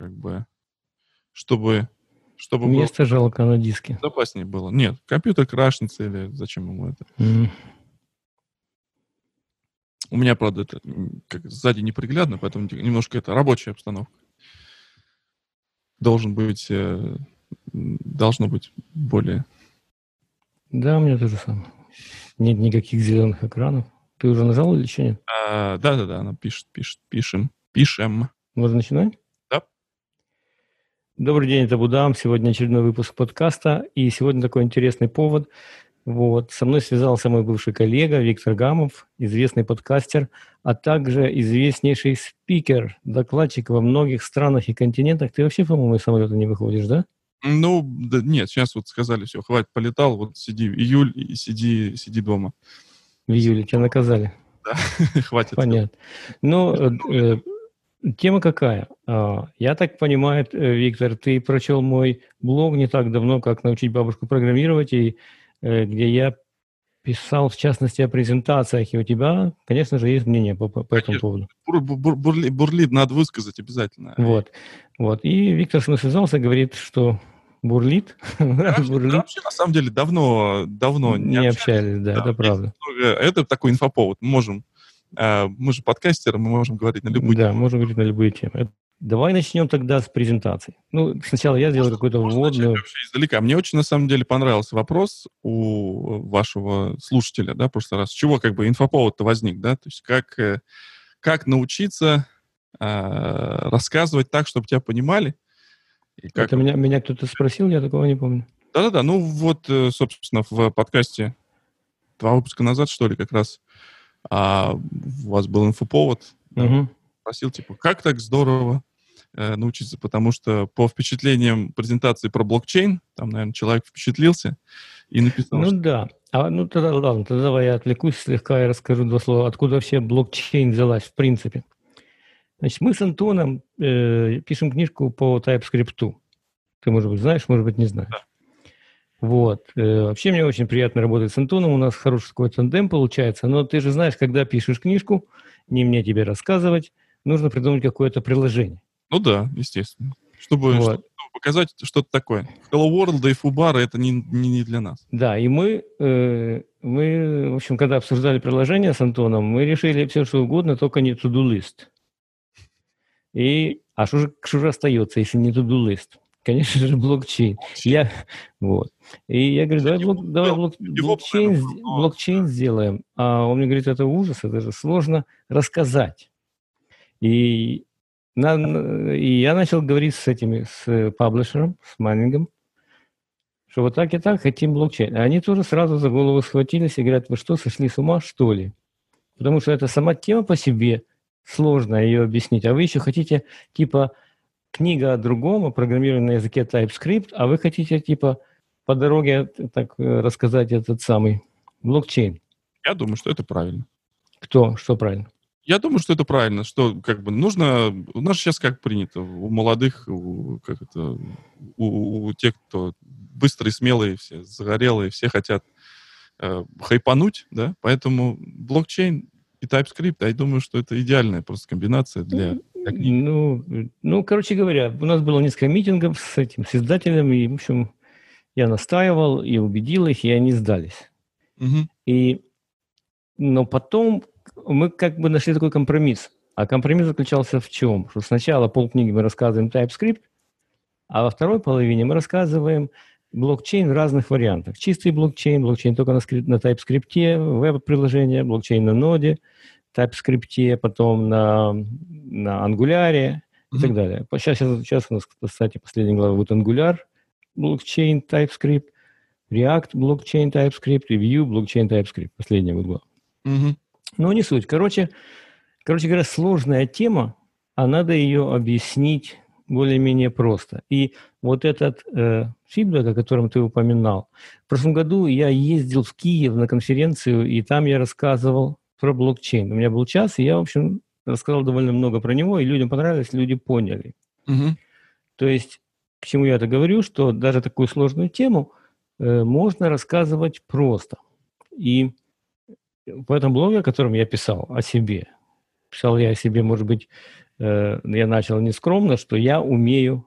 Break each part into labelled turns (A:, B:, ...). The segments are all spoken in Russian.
A: как бы, чтобы... чтобы
B: Место было, жалко на диске.
A: Безопаснее было. Нет, компьютер крашнется или зачем ему это? Mm. У меня, правда, это как, сзади неприглядно, поэтому немножко это рабочая обстановка. Должен быть, э, должно быть более...
B: Да, у меня то же самое. Нет никаких зеленых экранов. Ты уже нажал или еще нет?
A: А, да, да, да, она пишет, пишет, пишем, пишем.
B: Можно начинать? Добрый день, это Будам. Сегодня очередной выпуск подкаста. И сегодня такой интересный повод. Вот. Со мной связался мой бывший коллега Виктор Гамов, известный подкастер, а также известнейший спикер, докладчик во многих странах и континентах. Ты вообще, по-моему, из самолета не выходишь, да?
A: Ну, да, нет, сейчас вот сказали, все, хватит, полетал, вот сиди, июль, и сиди, сиди дома.
B: В июле тебя наказали?
A: Да, хватит.
B: Понятно. Ну, э, тема какая? А, я так понимаю, э, Виктор, ты прочел мой блог не так давно, как научить бабушку программировать, и Э, где я писал, в частности, о презентациях, и у тебя, конечно же, есть мнение по, по, этому поводу.
A: Бур, бур, бурлит, бурлит надо высказать обязательно.
B: Вот, вот. И Виктор с ним связался, говорит, что бурлит.
A: Вообще, бурлит. вообще, на самом деле, давно, давно
B: не, не общались. общались. Да, да, это правда.
A: Это такой инфоповод. Мы можем, мы же подкастеры, мы можем говорить на любые
B: Да, темы. можем говорить на любые темы. Давай начнем тогда с презентации. Ну, сначала я сделаю какую-то вводную.
A: Издалека. Мне очень, на самом деле, понравился вопрос у вашего слушателя, да, в прошлый раз. С чего как бы инфоповод-то возник, да? То есть как, э, как научиться э, рассказывать так, чтобы тебя понимали?
B: И как... Это меня, меня кто-то спросил, я такого не помню.
A: Да-да-да, ну вот, э, собственно, в подкасте два выпуска назад, что ли, как раз а, у вас был инфоповод. Угу. Да, спросил, типа, как так здорово э, научиться, потому что по впечатлениям презентации про блокчейн, там, наверное, человек впечатлился и написал...
B: Ну что... да. А, ну тогда ладно, тогда давай я отвлекусь слегка и расскажу два слова, откуда вообще блокчейн взялась в принципе. Значит, мы с Антоном э, пишем книжку по TypeScript. Ты, может быть, знаешь, может быть, не знаешь. Да. Вот. Э, вообще мне очень приятно работать с Антоном, у нас хороший такой тандем получается, но ты же знаешь, когда пишешь книжку, не мне тебе рассказывать, нужно придумать какое-то приложение.
A: Ну да, естественно. Чтобы, вот. чтобы показать что-то такое. Hello World и Fubara это не, не, не для нас.
B: Да, и мы, э, мы, в общем, когда обсуждали приложение с Антоном, мы решили все, что угодно, только не to-do list. И, а что же, что же остается, если не to-do list? Конечно же, блокчейн. Я, вот. И я говорю, давай, блок, давай блок, блокчейн, блокчейн сделаем. А он мне говорит, это ужас, это же сложно рассказать. И на, и я начал говорить с этими, с паблишером, с майнингом, что вот так и так хотим блокчейн. А они тоже сразу за голову схватились и говорят, вы что, сошли с ума, что ли? Потому что это сама тема по себе, сложно ее объяснить. А вы еще хотите, типа, книга о другом, о программировании на языке TypeScript, а вы хотите, типа, по дороге так э, рассказать этот самый блокчейн.
A: Я думаю, что это правильно.
B: Кто? Что правильно?
A: Я думаю, что это правильно, что как бы нужно... У нас сейчас как принято, у молодых, у, как это, у, у тех, кто быстрые, смелые все, загорелые, все хотят э, хайпануть, да, поэтому блокчейн и TypeScript, я думаю, что это идеальная просто комбинация для,
B: книги. Ну, ну, короче говоря, у нас было несколько митингов с этим, с издателем, и, в общем, я настаивал и убедил их, и они сдались. Угу. И, но потом мы как бы нашли такой компромисс. А компромисс заключался в чем? Что сначала полкниги мы рассказываем TypeScript, а во второй половине мы рассказываем блокчейн в разных вариантах. Чистый блокчейн, блокчейн только на, скрип, на TypeScript, веб-приложение, блокчейн на ноде, TypeScript, потом на, на Angular и mm-hmm. так далее. Сейчас, сейчас, у нас, кстати, последняя глава будет Angular, блокчейн, TypeScript, React, блокчейн, TypeScript, и Vue, блокчейн, TypeScript. Последняя будет глава. Mm-hmm. Но не суть. Короче, короче говоря, сложная тема, а надо ее объяснить более-менее просто. И вот этот э, фидбэк, о котором ты упоминал, в прошлом году я ездил в Киев на конференцию, и там я рассказывал про блокчейн. У меня был час, и я, в общем, рассказал довольно много про него, и людям понравилось, люди поняли. Угу. То есть, к чему я это говорю, что даже такую сложную тему э, можно рассказывать просто. И в этом блоге, о котором я писал о себе, писал я о себе, может быть, э, я начал нескромно, что я умею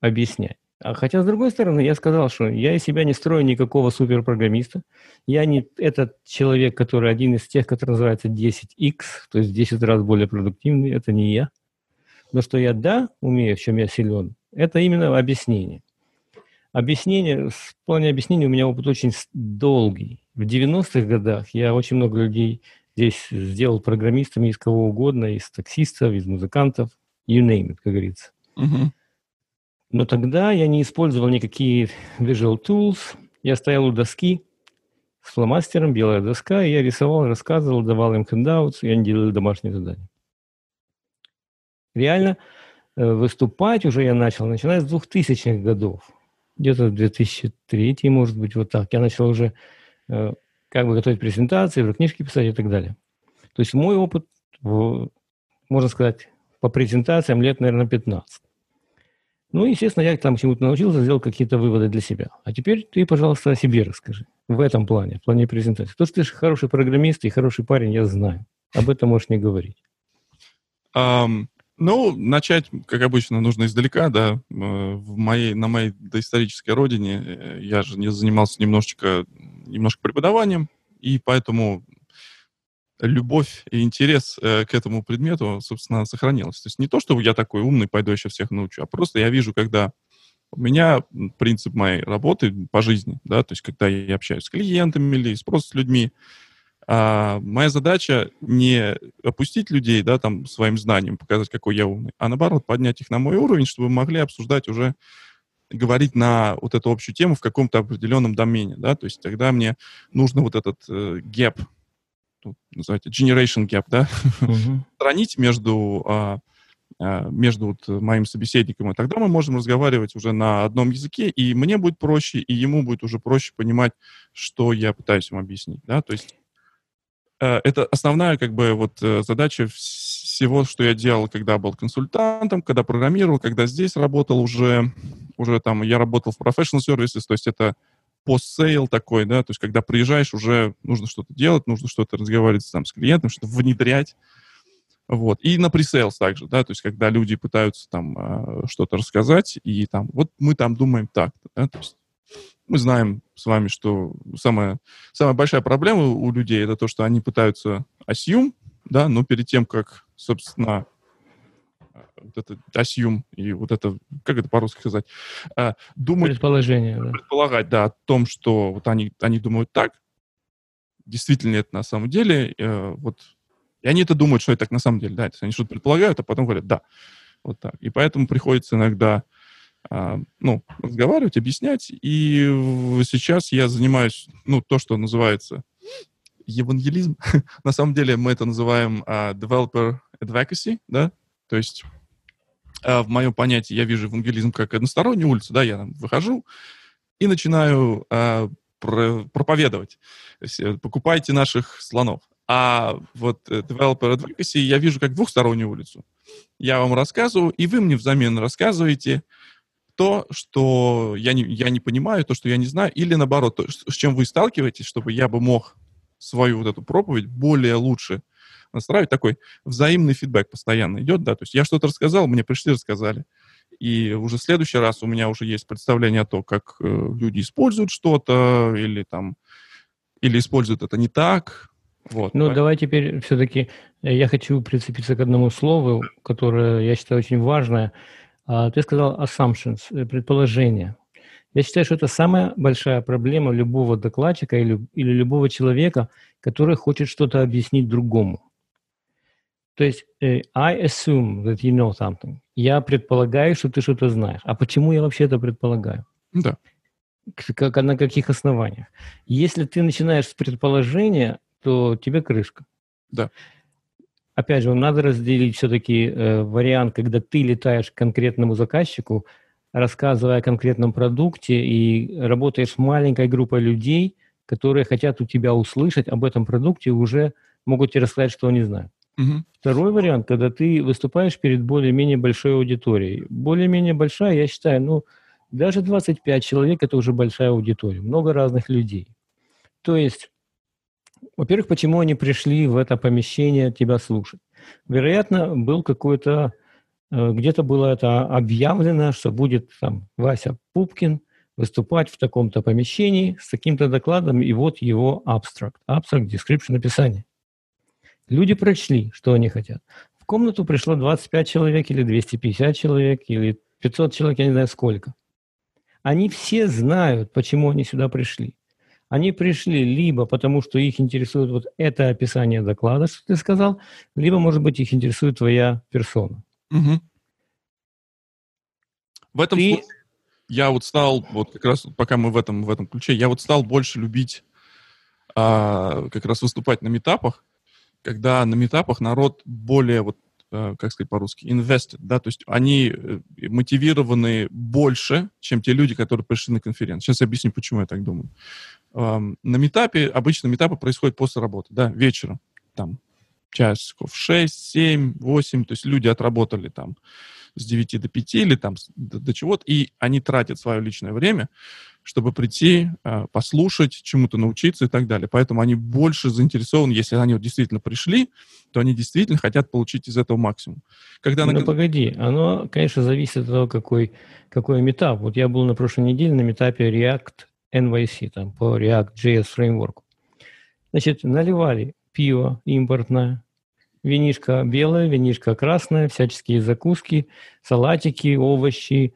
B: объяснять. А хотя, с другой стороны, я сказал, что я из себя не строю никакого суперпрограммиста. Я не этот человек, который один из тех, который называется 10x, то есть 10 раз более продуктивный. Это не я. Но что я, да, умею, в чем я силен, это именно объяснение. Объяснение, в плане объяснения у меня опыт очень долгий. В 90-х годах я очень много людей здесь сделал программистами из кого угодно, из таксистов, из музыкантов, you name it, как говорится. Uh-huh. Но тогда я не использовал никакие Visual Tools. Я стоял у доски с фломастером, белая доска, и я рисовал, рассказывал, давал им handoutс, и они делали домашние задания. Реально э, выступать уже я начал, начиная с 2000-х годов. Где-то 2003, может быть, вот так. Я начал уже э, как бы готовить презентации, книжки писать и так далее. То есть мой опыт, можно сказать, по презентациям лет, наверное, 15. Ну, естественно, я там чему-то научился, сделал какие-то выводы для себя. А теперь ты, пожалуйста, о себе расскажи. В этом плане, в плане презентации. То, что ты хороший программист и хороший парень, я знаю. Об этом можешь не говорить.
A: Um, ну, начать, как обычно, нужно издалека, да. Э, в моей, на моей доисторической родине э, я же не занимался немножечко, немножко преподаванием, и поэтому любовь и интерес э, к этому предмету, собственно, сохранилась. То есть не то, что я такой умный, пойду еще всех научу, а просто я вижу, когда у меня принцип моей работы по жизни, да, то есть когда я общаюсь с клиентами или просто с людьми, а, моя задача не опустить людей, да, там, своим знанием, показать, какой я умный, а наоборот, поднять их на мой уровень, чтобы мы могли обсуждать уже, говорить на вот эту общую тему в каком-то определенном домене, да, то есть тогда мне нужно вот этот э, называется generation gap, да, uh-huh. хранить между, а, а, между вот моим собеседником, и тогда мы можем разговаривать уже на одном языке, и мне будет проще, и ему будет уже проще понимать, что я пытаюсь ему объяснить, да, то есть э, это основная как бы вот э, задача всего, что я делал, когда был консультантом, когда программировал, когда здесь работал уже, уже там, я работал в professional services, то есть это постсейл такой, да, то есть когда приезжаешь, уже нужно что-то делать, нужно что-то разговаривать там с клиентом, что-то внедрять, вот. И на пресейлс также, да, то есть когда люди пытаются там э, что-то рассказать, и там, вот мы там думаем так, да, то есть мы знаем с вами, что самая, самая большая проблема у людей это то, что они пытаются assume, да, но перед тем, как, собственно, вот это assume и вот это, как это по-русски сказать,
B: а, думать... Предположение.
A: Предполагать, да, о том, что вот они, они думают так, действительно это на самом деле, э, вот, и они это думают, что это так на самом деле, да, они что-то предполагают, а потом говорят, да, вот так. И поэтому приходится иногда, а, ну, разговаривать, объяснять, и сейчас я занимаюсь, ну, то, что называется евангелизм. на самом деле мы это называем uh, developer advocacy, да, то есть а, в моем понятии я вижу евангелизм как одностороннюю улицу, да, я выхожу и начинаю а, про, проповедовать. Есть, э, покупайте наших слонов. А вот э, developer advocacy я вижу как двухстороннюю улицу. Я вам рассказываю, и вы мне взамен рассказываете то, что я не, я не понимаю, то, что я не знаю, или наоборот, то, с чем вы сталкиваетесь, чтобы я бы мог свою вот эту проповедь более лучше настраивать такой взаимный фидбэк постоянно идет, да, то есть я что-то рассказал, мне пришли, рассказали. И уже в следующий раз у меня уже есть представление о том, как э, люди используют что-то или там, или используют это не так. Вот.
B: Ну, давай теперь все-таки э, я хочу прицепиться к одному слову, которое я считаю очень важное. А, ты сказал assumptions, э, предположение. Я считаю, что это самая большая проблема любого докладчика или, или любого человека, который хочет что-то объяснить другому. То есть э, I assume that you know something. Я предполагаю, что ты что-то знаешь. А почему я вообще это предполагаю?
A: Да.
B: Как, на каких основаниях? Если ты начинаешь с предположения, то тебе крышка.
A: Да.
B: Опять же, надо разделить все-таки э, вариант, когда ты летаешь к конкретному заказчику, рассказывая о конкретном продукте и работаешь с маленькой группой людей, которые хотят у тебя услышать об этом продукте и уже могут тебе рассказать, что они знают. Угу. Второй вариант, когда ты выступаешь перед более-менее большой аудиторией. Более-менее большая, я считаю, ну, даже 25 человек – это уже большая аудитория, много разных людей. То есть, во-первых, почему они пришли в это помещение тебя слушать? Вероятно, был какой-то, э, где-то было это объявлено, что будет там Вася Пупкин выступать в таком-то помещении с таким-то докладом, и вот его абстракт, абстракт, description описание. Люди прочли, что они хотят. В комнату пришло 25 человек или 250 человек или 500 человек, я не знаю сколько. Они все знают, почему они сюда пришли. Они пришли либо потому, что их интересует вот это описание доклада, что ты сказал, либо, может быть, их интересует твоя персона. Угу.
A: В этом ты... случае я вот стал, вот как раз пока мы в этом, в этом ключе, я вот стал больше любить а, как раз выступать на метапах, когда на метапах народ более вот Э, как сказать по-русски, invested, да, то есть они э, мотивированы больше, чем те люди, которые пришли на конференцию. Сейчас я объясню, почему я так думаю. На метапе, обычно метапы происходят после работы, да, вечером, там, часиков 6, 7, 8, то есть люди отработали там с 9 до 5 или там до, до чего-то, и они тратят свое личное время, чтобы прийти, а, послушать, чему-то научиться и так далее. Поэтому они больше заинтересованы, если они вот действительно пришли, то они действительно хотят получить из этого максимум.
B: Когда ну, на... погоди, оно, конечно, зависит от того, какой, какой метап. Вот я был на прошлой неделе на метапе React NYC, там, по React JS фреймворку. Значит, наливали пиво импортное, винишка белая, винишка красная, всяческие закуски, салатики, овощи,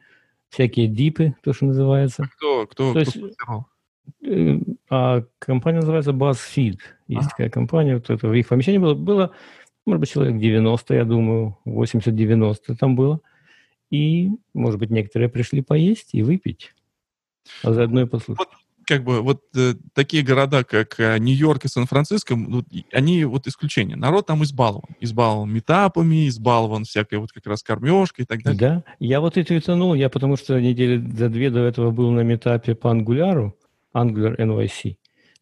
B: всякие дипы, то, что называется.
A: Кто, кто, то
B: кто есть, э, а компания называется BuzzFeed. Есть а. такая компания, вот это в их помещении было, было, может быть, человек 90, я думаю, 80-90 там было. И, может быть, некоторые пришли поесть и выпить, а заодно и послушать.
A: Вот как бы вот э, такие города, как э, Нью-Йорк и Сан-Франциско, вот, они вот исключение. Народ там избалован. Избалован метапами, избалован всякой вот как раз кормежкой и так далее.
B: Да, я вот это утонул, я потому что недели за две до этого был на метапе по ангуляру, Angular NYC,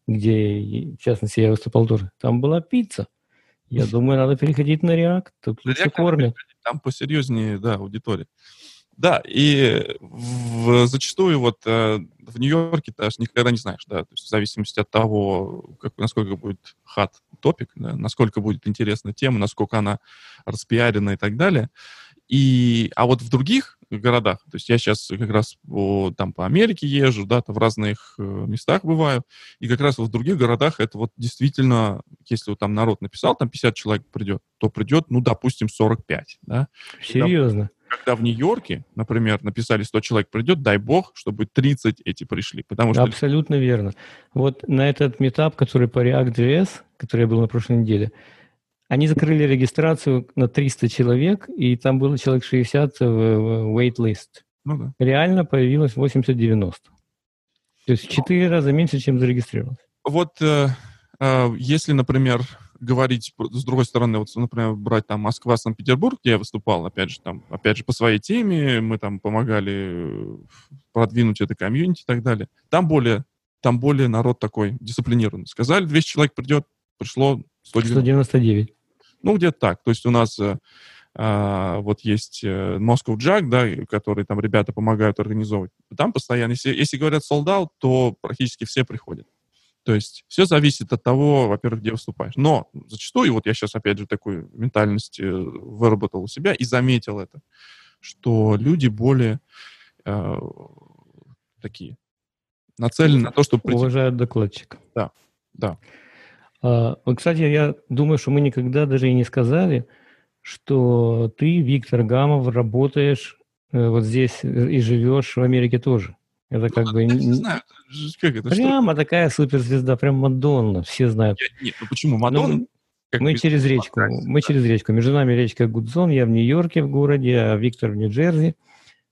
B: где, в частности, я выступал тоже. Там была пицца. Я думаю, надо переходить на React. Тут лучше кормят.
A: Там посерьезнее, да, аудитория. Да, и в, зачастую вот э, в Нью-Йорке даже никогда не знаешь, да, то есть в зависимости от того, как, насколько будет хат топик, да, насколько будет интересна тема, насколько она распиарена и так далее. И, а вот в других городах, то есть я сейчас как раз по, там по Америке езжу, да, в разных э, местах бываю, и как раз в других городах это вот действительно, если вот там народ написал, там 50 человек придет, то придет, ну, допустим, 45, да.
B: Серьезно?
A: Когда в Нью-Йорке, например, написали 100 человек придет, дай бог, чтобы 30 эти пришли. Потому что...
B: Абсолютно верно. Вот на этот метап, который по React.js, который я был на прошлой неделе, они закрыли регистрацию на 300 человек, и там было человек 60 в wait list. Ну, да. Реально появилось 80-90. То есть в 4 раза меньше, чем зарегистрировалось.
A: Вот э, э, если, например, говорить с другой стороны, вот, например, брать там Москва, Санкт-Петербург, где я выступал, опять же, там, опять же, по своей теме, мы там помогали продвинуть это комьюнити и так далее. Там более, там более народ такой дисциплинированный. Сказали, 200 человек придет, пришло
B: 199. 199.
A: Ну, где-то так. То есть у нас э, а, вот есть э, Moscow Jack, да, который там ребята помогают организовывать. Там постоянно, если, если говорят sold out, то практически все приходят. То есть все зависит от того, во-первых, где выступаешь. Но зачастую, вот я сейчас опять же такую ментальность э, выработал у себя и заметил это, что люди более э, такие нацелены на то, чтобы...
B: Прийти. Уважают докладчика.
A: Да, да.
B: А, кстати, я думаю, что мы никогда даже и не сказали, что ты, Виктор Гамов, работаешь э, вот здесь и живешь в Америке тоже. Это как ну, бы... Не знаю, как это, Прямо что? такая суперзвезда, прям Мадонна, все знают.
A: Нет, нет ну почему Мадонна? Ну,
B: мы через речку, мы через речку. Между нами речка Гудзон, я в Нью-Йорке в городе, а Виктор в Нью-Джерси,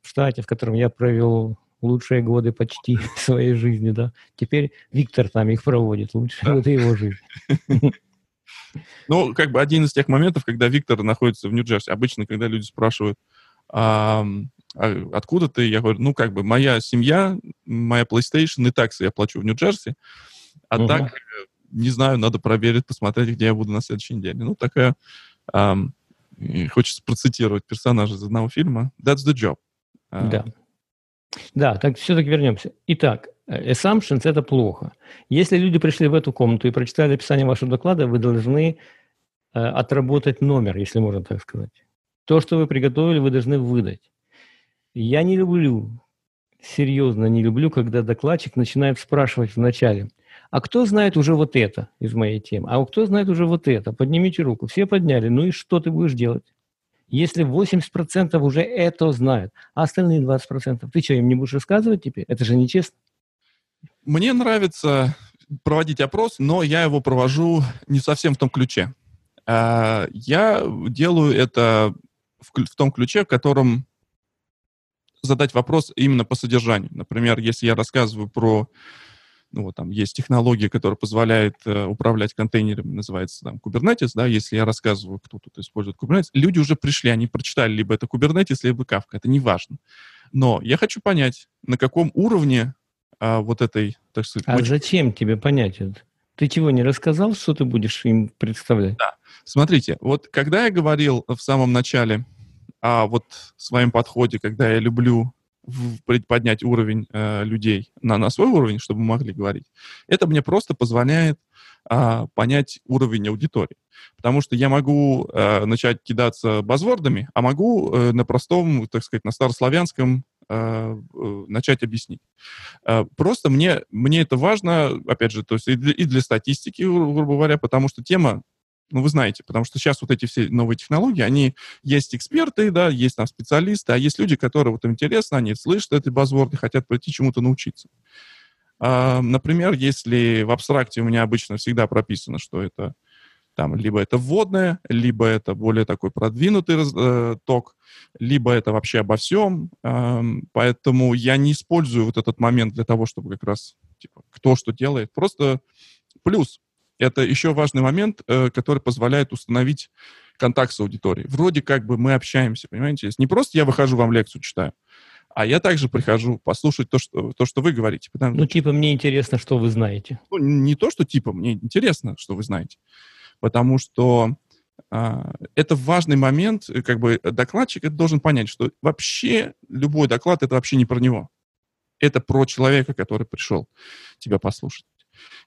B: в штате, в котором я провел лучшие годы почти своей жизни, да. Теперь Виктор там их проводит, лучшие да. годы его жизни.
A: Ну, как бы один из тех моментов, когда Виктор находится в Нью-Джерси. Обычно, когда люди спрашивают, а откуда ты? Я говорю, ну, как бы, моя семья, моя PlayStation и таксы я плачу в Нью-Джерси, а угу. так, э, не знаю, надо проверить, посмотреть, где я буду на следующей неделе. Ну, такая, эм, хочется процитировать персонажа из одного фильма. That's the job.
B: А. Да. Да, так все-таки вернемся. Итак, э, assumptions – это плохо. Если люди пришли в эту комнату и прочитали описание вашего доклада, вы должны э, отработать номер, если можно так сказать. То, что вы приготовили, вы должны выдать. Я не люблю, серьезно не люблю, когда докладчик начинает спрашивать вначале, а кто знает уже вот это из моей темы? А кто знает уже вот это? Поднимите руку. Все подняли. Ну и что ты будешь делать? Если 80% уже это знают, а остальные 20%, ты что, им не будешь рассказывать теперь? Это же нечестно.
A: Мне нравится проводить опрос, но я его провожу не совсем в том ключе. А, я делаю это в том ключе, в котором задать вопрос именно по содержанию. Например, если я рассказываю про ну, вот там есть технология, которая позволяет э, управлять контейнерами, называется там Kubernetes, да, если я рассказываю, кто тут использует Kubernetes, люди уже пришли, они прочитали либо это Kubernetes, либо Kafka, это не важно. Но я хочу понять, на каком уровне а, вот этой,
B: так сказать... А очень... зачем тебе понять это? Ты чего, не рассказал, что ты будешь им представлять?
A: Да. Смотрите, вот когда я говорил в самом начале о вот своем подходе, когда я люблю поднять уровень э, людей на, на свой уровень, чтобы могли говорить, это мне просто позволяет э, понять уровень аудитории. Потому что я могу э, начать кидаться базвордами, а могу э, на простом, так сказать, на старославянском э, э, начать объяснить. Э, просто мне, мне это важно, опять же, то есть и для, и для статистики, грубо говоря, потому что тема ну, вы знаете, потому что сейчас вот эти все новые технологии, они есть эксперты, да, есть там специалисты, а есть люди, которые вот им интересно, они слышат эти базворды, хотят пройти чему-то научиться. А, например, если в абстракте у меня обычно всегда прописано, что это там либо это вводное, либо это более такой продвинутый э, ток, либо это вообще обо всем. Э, поэтому я не использую вот этот момент для того, чтобы как раз типа кто что делает. Просто плюс это еще важный момент, э, который позволяет установить контакт с аудиторией. Вроде как бы мы общаемся, понимаете? Не просто я выхожу, вам лекцию читаю, а я также прихожу послушать то, что, то, что вы говорите.
B: Потому... Ну, типа, мне интересно, что вы знаете.
A: Ну, не то, что типа, мне интересно, что вы знаете. Потому что а, это важный момент, э, как бы докладчик это должен понять, что вообще любой доклад это вообще не про него. Это про человека, который пришел тебя послушать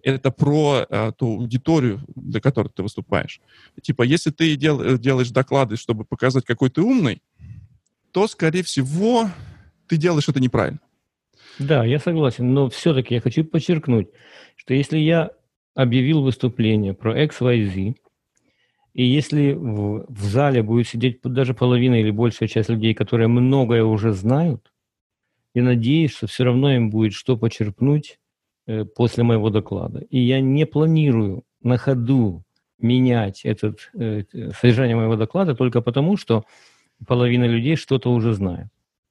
A: это про э, ту аудиторию, для которой ты выступаешь. Типа, если ты дел, э, делаешь доклады, чтобы показать, какой ты умный, то, скорее всего, ты делаешь это неправильно.
B: Да, я согласен, но все-таки я хочу подчеркнуть, что если я объявил выступление про XYZ, и если в, в зале будет сидеть даже половина или большая часть людей, которые многое уже знают, я надеюсь, что все равно им будет что почерпнуть после моего доклада. И я не планирую на ходу менять этот, э, содержание моего доклада только потому, что половина людей что-то уже знает.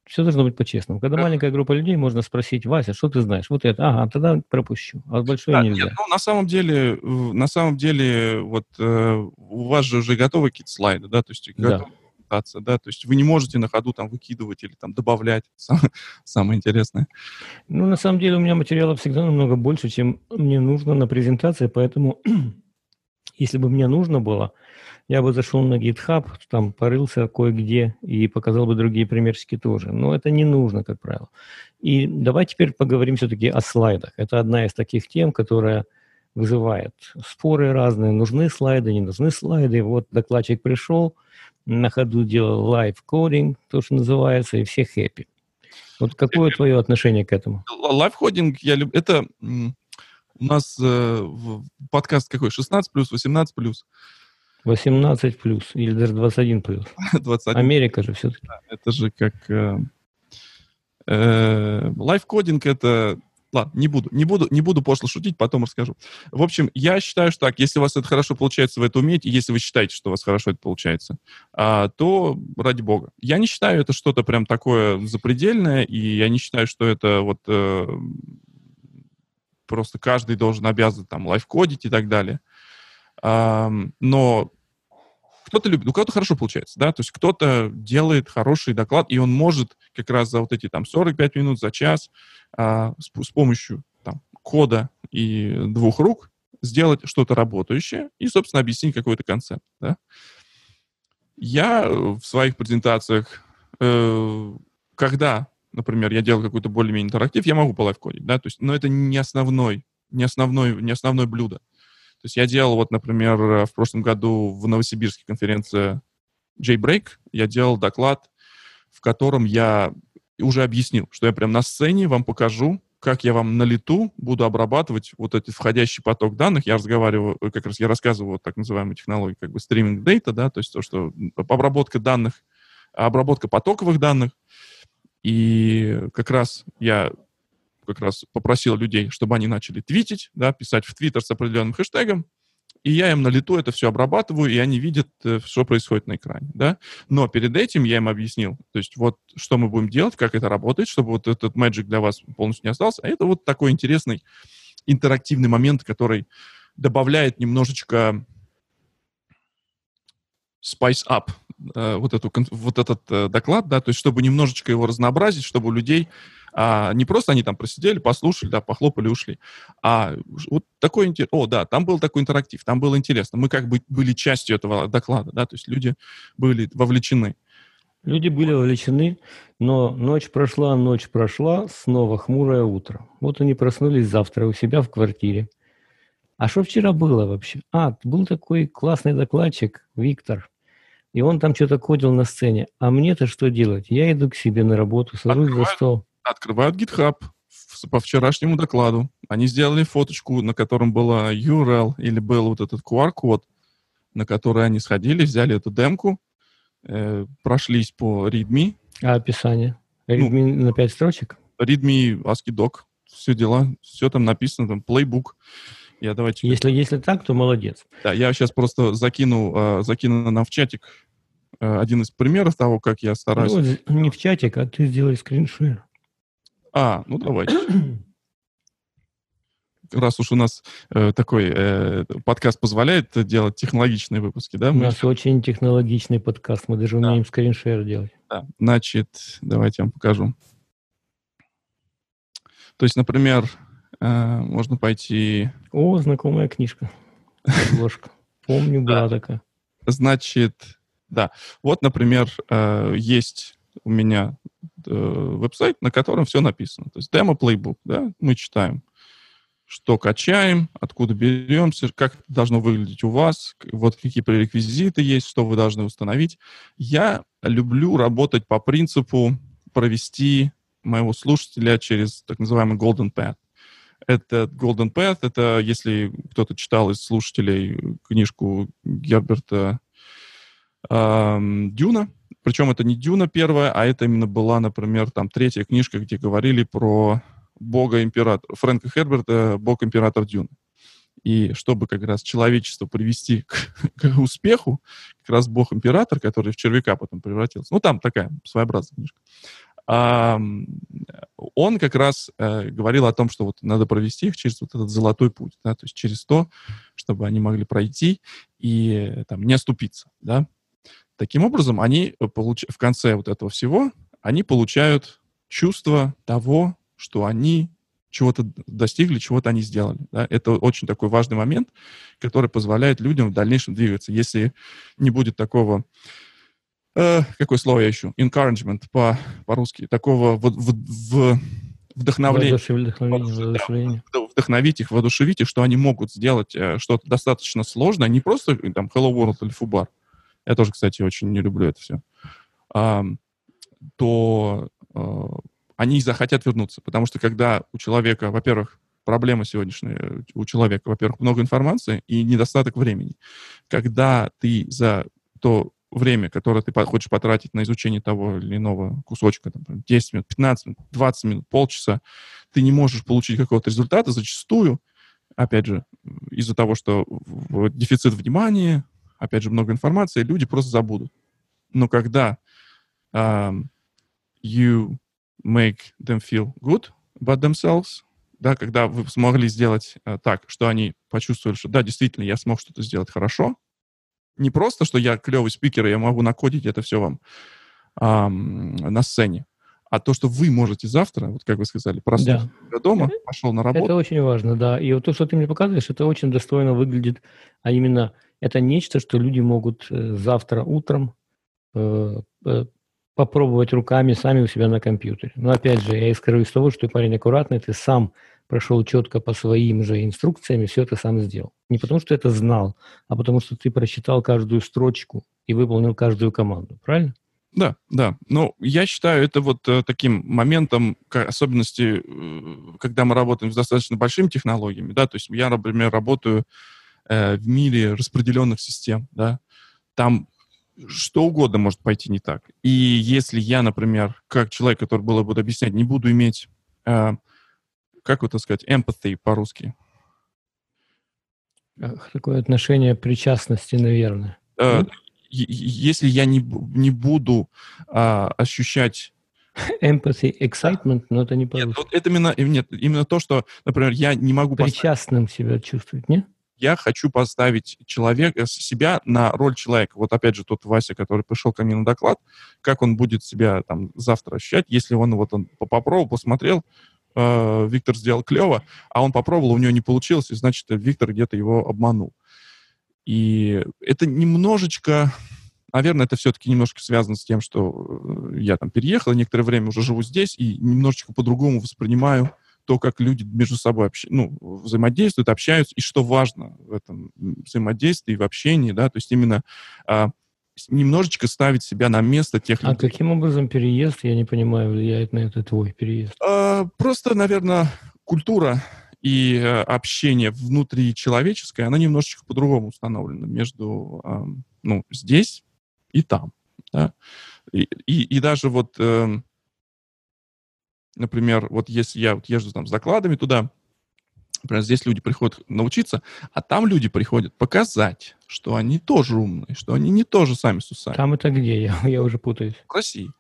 B: Все должно быть по-честному. Когда маленькая группа людей, можно спросить, Вася, что ты знаешь? Вот это, ага, тогда пропущу. А большое да, нельзя. Нет,
A: ну, на самом деле, на самом деле, вот э, у вас же уже готовы какие-то слайды, да, то есть да пытаться, да, то есть вы не можете на ходу там выкидывать или там добавлять, самое, интересное.
B: Ну, на самом деле у меня материалов всегда намного больше, чем мне нужно на презентации, поэтому если бы мне нужно было, я бы зашел на GitHub, там порылся кое-где и показал бы другие примерчики тоже. Но это не нужно, как правило. И давай теперь поговорим все-таки о слайдах. Это одна из таких тем, которая вызывает споры разные. Нужны слайды, не нужны слайды. Вот докладчик пришел, на ходу делал live coding, то, что называется, и все happy. Вот какое твое отношение к этому?
A: Live coding, я люблю... Это у нас э, подкаст какой? 16 плюс, 18 плюс?
B: 18 плюс, или даже 21 плюс. 21. Америка же все-таки.
A: Это же как... Э, э, это Ладно, не буду, не буду, не буду пошло шутить, потом расскажу. В общем, я считаю, что так, если у вас это хорошо получается, вы это умеете, если вы считаете, что у вас хорошо это получается, а, то ради бога. Я не считаю это что-то прям такое запредельное, и я не считаю, что это вот э, просто каждый должен обязан там лайфкодить и так далее. А, но кто-то любит, у кого-то хорошо получается, да, то есть кто-то делает хороший доклад, и он может как раз за вот эти там 45 минут, за час а, с, с помощью там, кода и двух рук сделать что-то работающее и, собственно, объяснить какой-то концепт, да. Я в своих презентациях, э, когда, например, я делал какой-то более-менее интерактив, я могу по лайфкодить, да, то есть, но это не основной, не основной, не основное блюдо. То есть я делал, вот, например, в прошлом году в Новосибирске конференция J-Break, я делал доклад, котором я уже объяснил, что я прям на сцене вам покажу, как я вам на лету буду обрабатывать вот этот входящий поток данных. Я разговариваю, э, как раз я рассказываю вот так называемую технологию, как бы стриминг дейта, да, то есть то, что обработка данных, обработка потоковых данных. И как раз я как раз попросил людей, чтобы они начали твитить, да, писать в Твиттер с определенным хэштегом, и я им на лету это все обрабатываю, и они видят, э, что происходит на экране, да. Но перед этим я им объяснил, то есть вот что мы будем делать, как это работает, чтобы вот этот magic для вас полностью не остался. А это вот такой интересный интерактивный момент, который добавляет немножечко spice up э, вот, эту, вот этот э, доклад, да, то есть чтобы немножечко его разнообразить, чтобы у людей а, не просто они там просидели, послушали, да, похлопали, ушли, а вот такой интерес. О, да, там был такой интерактив, там было интересно. Мы как бы были частью этого доклада, да, то есть люди были вовлечены.
B: Люди были вовлечены, но ночь прошла, ночь прошла, снова хмурое утро. Вот они проснулись завтра у себя в квартире. А что вчера было вообще? А, был такой классный докладчик, Виктор. И он там что-то кодил на сцене. А мне-то что делать? Я иду к себе на работу, сажусь за стол
A: открывают GitHub по вчерашнему докладу. Они сделали фоточку, на котором была URL или был вот этот QR-код, на который они сходили, взяли эту демку, э, прошлись по readme.
B: А описание? Readme ну, на пять строчек?
A: Readme, ASCII doc, все дела, все там написано, там playbook.
B: Я давайте... Если, если так, то молодец.
A: Да, я сейчас просто закину, э, закину нам в чатик э, один из примеров того, как я стараюсь.
B: Ну, не в чатик, а ты сделай скриншер.
A: А, ну давайте. Раз уж у нас э, такой э, подкаст позволяет делать технологичные выпуски, да?
B: У нас мы... очень технологичный подкаст, мы даже да. умеем скриншер делать.
A: Да. Значит, давайте я вам покажу. То есть, например, э, можно пойти...
B: О, знакомая книжка. Обложка. Помню, была такая.
A: Значит, да. Вот, например, э, есть у меня э, веб-сайт, на котором все написано. То есть демо-плейбук, да, мы читаем, что качаем, откуда беремся, как это должно выглядеть у вас, вот какие пререквизиты есть, что вы должны установить. Я люблю работать по принципу провести моего слушателя через так называемый Golden Path. Это Golden Path, это если кто-то читал из слушателей книжку Герберта эм, Дюна, причем это не Дюна первая, а это именно была, например, там третья книжка, где говорили про бога-императора, Фрэнка Херберта, бог-император Дюна. И чтобы как раз человечество привести к, к успеху, как раз бог-император, который в червяка потом превратился, ну там такая своеобразная книжка, а, он как раз э, говорил о том, что вот надо провести их через вот этот золотой путь, да, то есть через то, чтобы они могли пройти и там не оступиться, да, Таким образом, они э, получ... в конце вот этого всего, они получают чувство того, что они чего-то достигли, чего-то они сделали. Да? Это очень такой важный момент, который позволяет людям в дальнейшем двигаться. Если не будет такого, э, какое слово я ищу, encouragement по, по-русски, такого в, в, в вдохновления, вдохновение, да, вдохновить их, воодушевить их, что они могут сделать э, что-то достаточно сложное, не просто там Hello World или Фубар, я тоже, кстати, очень не люблю это все, а, то а, они захотят вернуться. Потому что когда у человека, во-первых, проблема сегодняшняя у человека, во-первых, много информации и недостаток времени. Когда ты за то время, которое ты хочешь потратить на изучение того или иного кусочка, там, 10 минут, 15 минут, 20 минут, полчаса, ты не можешь получить какого-то результата, зачастую, опять же, из-за того, что дефицит внимания, опять же, много информации, люди просто забудут. Но когда um, you make them feel good about themselves, да, когда вы смогли сделать uh, так, что они почувствовали, что да, действительно, я смог что-то сделать хорошо, не просто, что я клевый спикер, и я могу накодить это все вам um, на сцене, а то, что вы можете завтра, вот как вы сказали, проснулся да. дома, пошел на работу.
B: Это очень важно, да. И вот то, что ты мне показываешь, это очень достойно выглядит, а именно это нечто, что люди могут э, завтра утром э, э, попробовать руками сами у себя на компьютере. Но опять же, я исхожу из того, что ты парень аккуратный, ты сам прошел четко по своим же инструкциям и все это сам сделал. Не потому, что это знал, а потому, что ты прочитал каждую строчку и выполнил каждую команду. Правильно?
A: Да, да. Ну, я считаю это вот э, таким моментом, к особенности, э, когда мы работаем с достаточно большими технологиями, да, то есть я, например, работаю э, в мире распределенных систем, да, там что угодно может пойти не так. И если я, например, как человек, который было будет объяснять, не буду иметь, э, как это сказать, empathy по-русски?
B: Такое отношение причастности, наверное. Э,
A: если я не, не буду а, ощущать
B: Empathy, excitement, но это не по-русски. Нет, вот
A: это именно, нет, именно то, что, например, я не могу...
B: Причастным поставить... себя чувствовать, не?
A: Я хочу поставить человека, себя на роль человека. Вот опять же тот Вася, который пришел ко мне на доклад, как он будет себя там завтра ощущать, если он вот он попробовал, посмотрел, э, Виктор сделал клево, а он попробовал, у него не получилось, и значит, Виктор где-то его обманул. И это немножечко, наверное, это все-таки немножко связано с тем, что э, я там переехал, и некоторое время уже живу здесь, и немножечко по-другому воспринимаю то, как люди между собой общ... ну, взаимодействуют, общаются, и что важно в этом взаимодействии, в общении, да, то есть именно а, немножечко ставить себя на место тех
B: а людей. А каким образом переезд, я не понимаю, влияет на это твой переезд?
A: А, просто, наверное, культура и э, общение внутри человеческое, оно немножечко по-другому установлено между ну, здесь и там. Да? И, и, и даже вот, э, например, вот если я вот езжу там с докладами туда, например, здесь люди приходят научиться, а там люди приходят показать, что они тоже умные, что они не тоже сами с усами.
B: Там это где? Я, я уже путаюсь.
A: В России.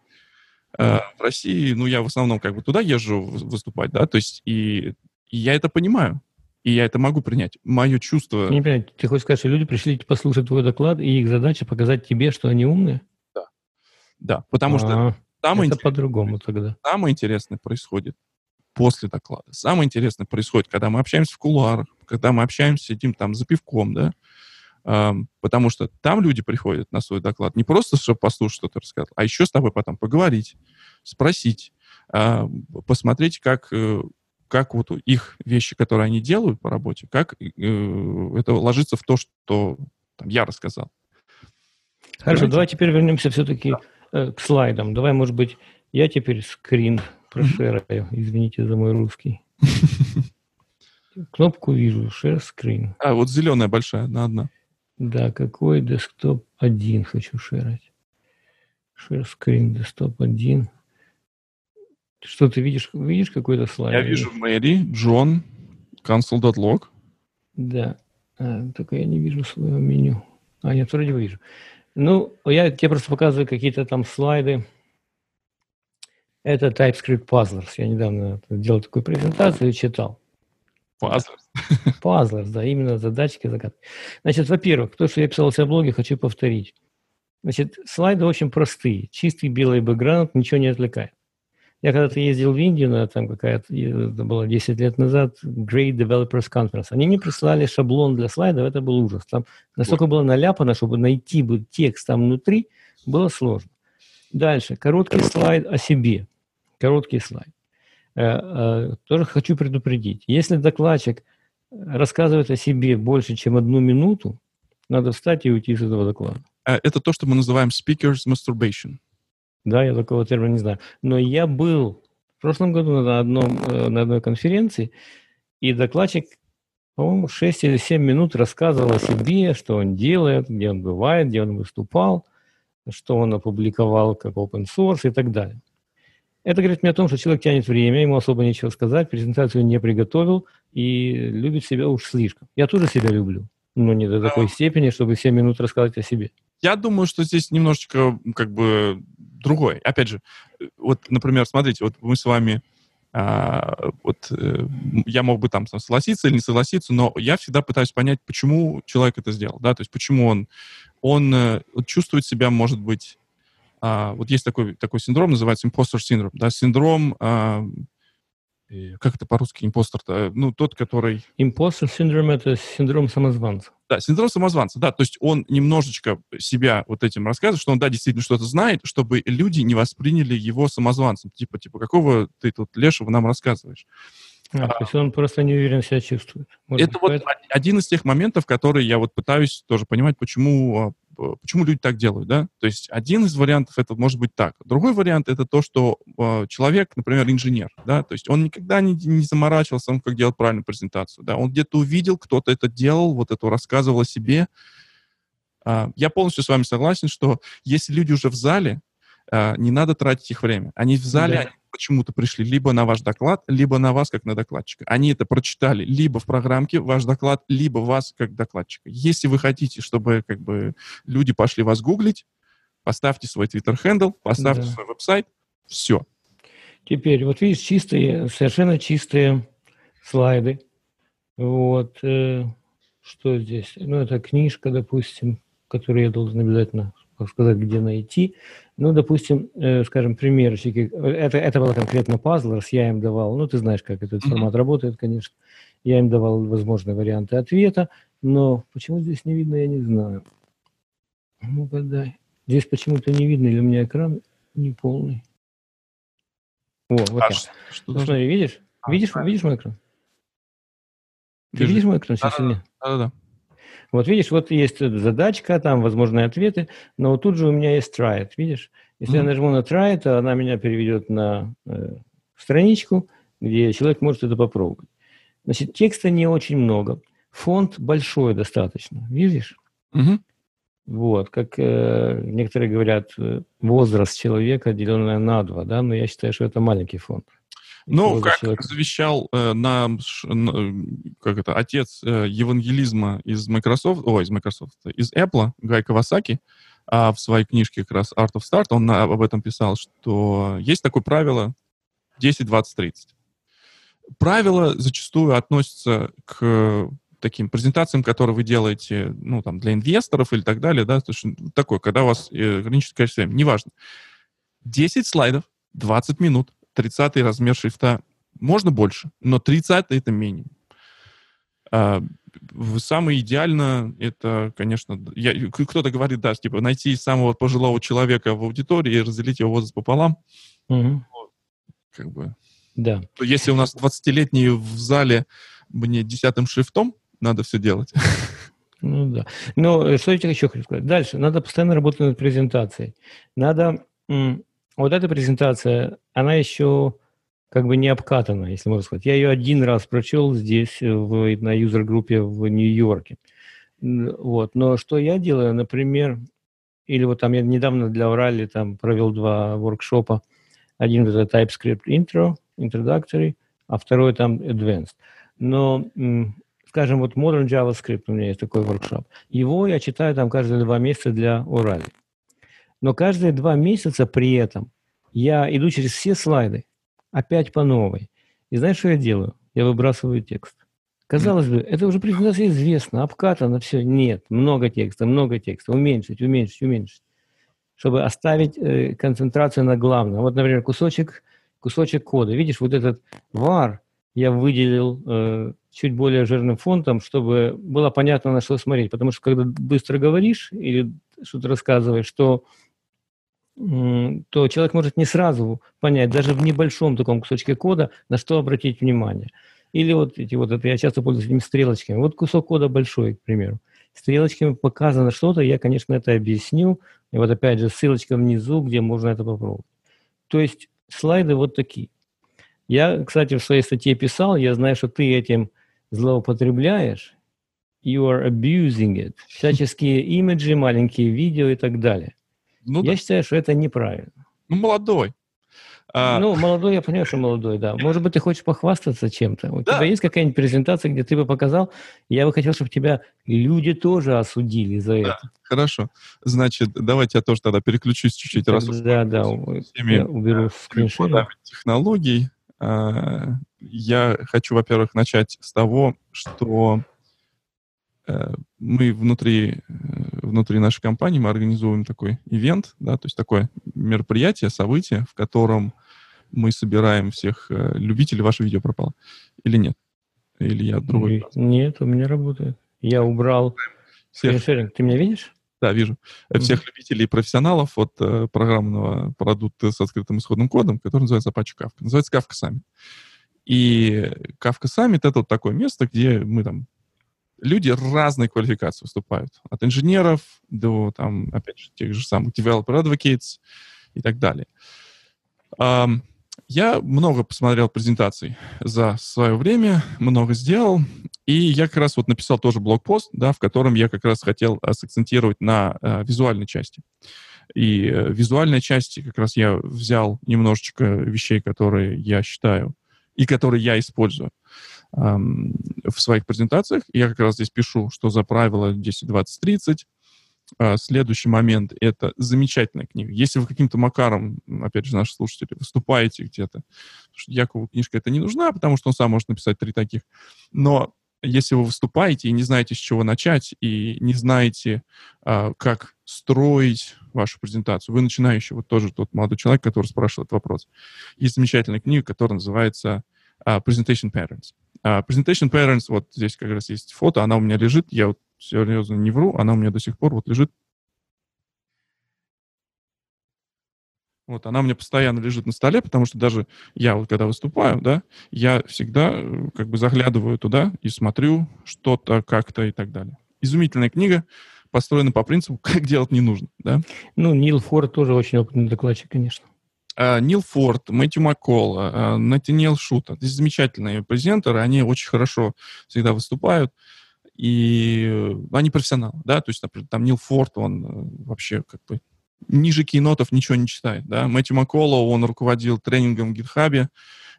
A: Э, в России, ну, я в основном как бы туда езжу выступать, да, то есть и и я это понимаю. И я это могу принять. Мое чувство...
B: Не понимаю, ты хочешь сказать, что люди пришли послушать твой доклад, и их задача показать тебе, что они умные?
A: Да. Да, потому А-а-а. что
B: самое это по-другому тогда.
A: Самое интересное происходит после доклада. Самое интересное происходит, когда мы общаемся в кулуарах, когда мы общаемся, сидим там за пивком, да, Um, потому что там люди приходят на свой доклад не просто, чтобы послушать, что ты рассказал, а еще с тобой потом поговорить, спросить, uh, посмотреть, как uh, как вот их вещи, которые они делают по работе, как э, это ложится в то, что там, я рассказал.
B: Хорошо, Понимаете? давай теперь вернемся все-таки да. э, к слайдам. Давай, может быть, я теперь скрин прошераю. Извините за мой русский. Кнопку вижу, share screen.
A: А, вот зеленая большая, одна одна.
B: Да, какой десктоп один хочу шерить. Share screen, десктоп один. Что ты видишь? Видишь какой-то слайд?
A: Я вижу Мэри, Джон, console.log.
B: Да, а, только я не вижу своего меню. А, нет, вроде вижу. Ну, я тебе просто показываю какие-то там слайды. Это TypeScript Puzzlers. Я недавно делал такую презентацию и читал.
A: Puzzlers.
B: Puzzlers, да, именно задачки, загадки. Значит, во-первых, то, что я писал в своем блоге, хочу повторить. Значит, слайды очень простые. Чистый белый бэкграунд, ничего не отвлекает. Я когда-то ездил в Индию, на там какая-то, это было 10 лет назад, Great Developers Conference. Они мне прислали шаблон для слайдов, это был ужас. Там настолько было наляпано, чтобы найти бы текст там внутри, было сложно. Дальше, короткий слайд о себе. Короткий слайд. Э, э, тоже хочу предупредить. Если докладчик рассказывает о себе больше, чем одну минуту, надо встать и уйти из этого доклада.
A: Э, это то, что мы называем speaker's masturbation.
B: Да, я такого термина не знаю. Но я был в прошлом году на, одном, э, на одной конференции, и докладчик, по-моему, 6 или 7 минут рассказывал о себе, что он делает, где он бывает, где он выступал, что он опубликовал как open source и так далее. Это говорит мне о том, что человек тянет время, ему особо нечего сказать, презентацию не приготовил и любит себя уж слишком. Я тоже себя люблю, но не до такой степени, чтобы 7 минут рассказать о себе.
A: Я думаю, что здесь немножечко как бы другой. Опять же, вот, например, смотрите, вот мы с вами а, вот э, я мог бы там согласиться или не согласиться, но я всегда пытаюсь понять, почему человек это сделал, да, то есть почему он, он э, чувствует себя, может быть, а, вот есть такой, такой синдром, называется imposter syndrome, да, синдром а, как это по-русски импостер? Ну, тот, который...
B: Импостер синдром — это синдром самозванца.
A: Да, синдром самозванца, да. То есть он немножечко себя вот этим рассказывает, что он, да, действительно что-то знает, чтобы люди не восприняли его самозванцем. Типа, типа, какого ты тут лешего нам рассказываешь?
B: А, то есть он просто не уверен себя чувствует.
A: Может это вот поэтому... один из тех моментов, которые я вот пытаюсь тоже понимать, почему, а, почему люди так делают, да? То есть один из вариантов это может быть так. Другой вариант это то, что э, человек, например, инженер, да, то есть он никогда не, не заморачивался, как делать правильную презентацию, да, он где-то увидел, кто-то это делал, вот это рассказывал о себе. Э, я полностью с вами согласен, что если люди уже в зале, э, не надо тратить их время. Они в зале, да. они почему-то пришли либо на ваш доклад, либо на вас как на докладчика. Они это прочитали либо в программке ваш доклад, либо вас как докладчика. Если вы хотите, чтобы как бы люди пошли вас гуглить, поставьте свой Twitter handle, поставьте да. свой веб-сайт, все.
B: Теперь, вот видишь, чистые, совершенно чистые слайды. Вот. Э, что здесь? Ну, это книжка, допустим, которую я должен обязательно как сказать, где найти. Ну, допустим, э, скажем, примерчики. Это, это было конкретно пазл, раз я им давал, ну, ты знаешь, как этот mm-hmm. формат работает, конечно. Я им давал возможные варианты ответа, но почему здесь не видно, я не знаю. Ну, подай. Здесь почему-то не видно, или у меня экран не полный. О, вот а, так. Что ну, смотри, видишь? А, видишь, правильно. видишь мой экран? Ты Вижу. видишь мой экран сейчас да, или нет? Да-да-да. Вот видишь, вот есть задачка, там возможные ответы, но вот тут же у меня есть try it, видишь? Если mm-hmm. я нажму на try it, то она меня переведет на э, страничку, где человек может это попробовать. Значит, текста не очень много. Фонд большой достаточно, видишь? Mm-hmm. Вот, как э, некоторые говорят, э, возраст человека, деленное на два, да, но я считаю, что это маленький фонд.
A: Ну, как человека. завещал э, нам, как это, отец э, евангелизма из Microsoft, о, из Microsoft, из Apple, Гай Кавасаки, а в своей книжке как раз Art of Start, он на, об этом писал, что есть такое правило 10, 20, 30. Правило зачастую относится к таким презентациям, которые вы делаете, ну, там, для инвесторов или так далее, да, то есть такое, когда у вас э, ограниченное количество времени, неважно. 10 слайдов, 20 минут, 30 размер шрифта можно больше, но 30 это минимум. А, самое идеально это, конечно, я, кто-то говорит, да, типа найти самого пожилого человека в аудитории и разделить его возраст пополам. Угу. Как бы. Да. Если у нас 20-летний в зале мне десятым шрифтом надо все делать.
B: Ну да. Но э, что я еще хочу сказать? Дальше. Надо постоянно работать над презентацией. Надо вот эта презентация, она еще как бы не обкатана, если можно сказать. Я ее один раз прочел здесь, в, на юзер-группе в Нью-Йорке. Вот. Но что я делаю, например, или вот там я недавно для Урали там провел два воркшопа. Один это TypeScript Intro, Introductory, а второй там Advanced. Но, скажем, вот Modern JavaScript у меня есть такой воркшоп. Его я читаю там каждые два месяца для Урали. Но каждые два месяца при этом я иду через все слайды, опять по новой. И знаешь, что я делаю? Я выбрасываю текст. Казалось бы, это уже презентация известно, обкатано, все. Нет, много текста, много текста. Уменьшить, уменьшить, уменьшить. Чтобы оставить э, концентрацию на главном. Вот, например, кусочек, кусочек кода. Видишь, вот этот var я выделил э, чуть более жирным фонтом, чтобы было понятно, на что смотреть. Потому что когда быстро говоришь или что-то рассказываешь, что то человек может не сразу понять, даже в небольшом таком кусочке кода, на что обратить внимание. Или вот эти вот, это я часто пользуюсь этими стрелочками. Вот кусок кода большой, к примеру. Стрелочками показано что-то, я, конечно, это объясню. И вот опять же ссылочка внизу, где можно это попробовать. То есть слайды вот такие. Я, кстати, в своей статье писал, я знаю, что ты этим злоупотребляешь. You are abusing it. Всяческие имиджи, маленькие видео и так далее. Ну, я да. считаю, что это неправильно.
A: Ну, молодой.
B: А... Ну, молодой, я понимаю, что молодой, да. Может быть, ты хочешь похвастаться чем-то? У да. тебя есть какая-нибудь презентация, где ты бы показал? Я бы хотел, чтобы тебя люди тоже осудили за да. это.
A: Хорошо. Значит, давайте я тоже тогда переключусь чуть-чуть.
B: раз да, да, я уберу скриншот.
A: технологий. А, я хочу, во-первых, начать с того, что Э, мы внутри, э, внутри нашей компании мы организуем такой ивент, да, то есть такое мероприятие, событие, в котором мы собираем всех э, любителей. Ваше видео пропало или нет? Или я другой?
B: Нет, у меня работает. Я убрал всех... Ты меня видишь?
A: Да, вижу. Mm-hmm. Всех любителей и профессионалов от э, программного продукта с открытым исходным кодом, который называется Apache Kafka. Называется Kafka сами. И Kafka Summit — это вот такое место, где мы там люди разной квалификации выступают. От инженеров до, там, опять же, тех же самых developer advocates и так далее. Я много посмотрел презентаций за свое время, много сделал, и я как раз вот написал тоже блокпост, да, в котором я как раз хотел сакцентировать на э, визуальной части. И э, визуальной части как раз я взял немножечко вещей, которые я считаю и которые я использую в своих презентациях. Я как раз здесь пишу, что за правило 10, 20, 30 а, следующий момент — это замечательная книга. Если вы каким-то макаром, опять же, наши слушатели, выступаете где-то, Якову книжка это не нужна, потому что он сам может написать три таких, но если вы выступаете и не знаете, с чего начать, и не знаете, а, как строить вашу презентацию, вы начинающий, вот тоже тот молодой человек, который спрашивал этот вопрос. Есть замечательная книга, которая называется uh, Presentation Patterns. Uh, Presentation Patterns, вот здесь как раз есть фото, она у меня лежит, я вот серьезно не вру, она у меня до сих пор вот лежит. Вот, она у меня постоянно лежит на столе, потому что даже я вот когда выступаю, да, я всегда э, как бы заглядываю туда и смотрю что-то, как-то и так далее. Изумительная книга, построена по принципу, как делать не нужно, да.
B: Ну, Нил Форд тоже очень опытный докладчик, конечно.
A: Uh, Нил Форд, Мэтью Маккол, uh, Натаниэл Шута. Здесь замечательные презентеры, они очень хорошо всегда выступают и они профессионалы, да, то есть, например, там Нил Форд, он э, вообще как бы ниже кейнотов ничего не читает, да, Мэтью Макколо, он руководил тренингом в GitHub,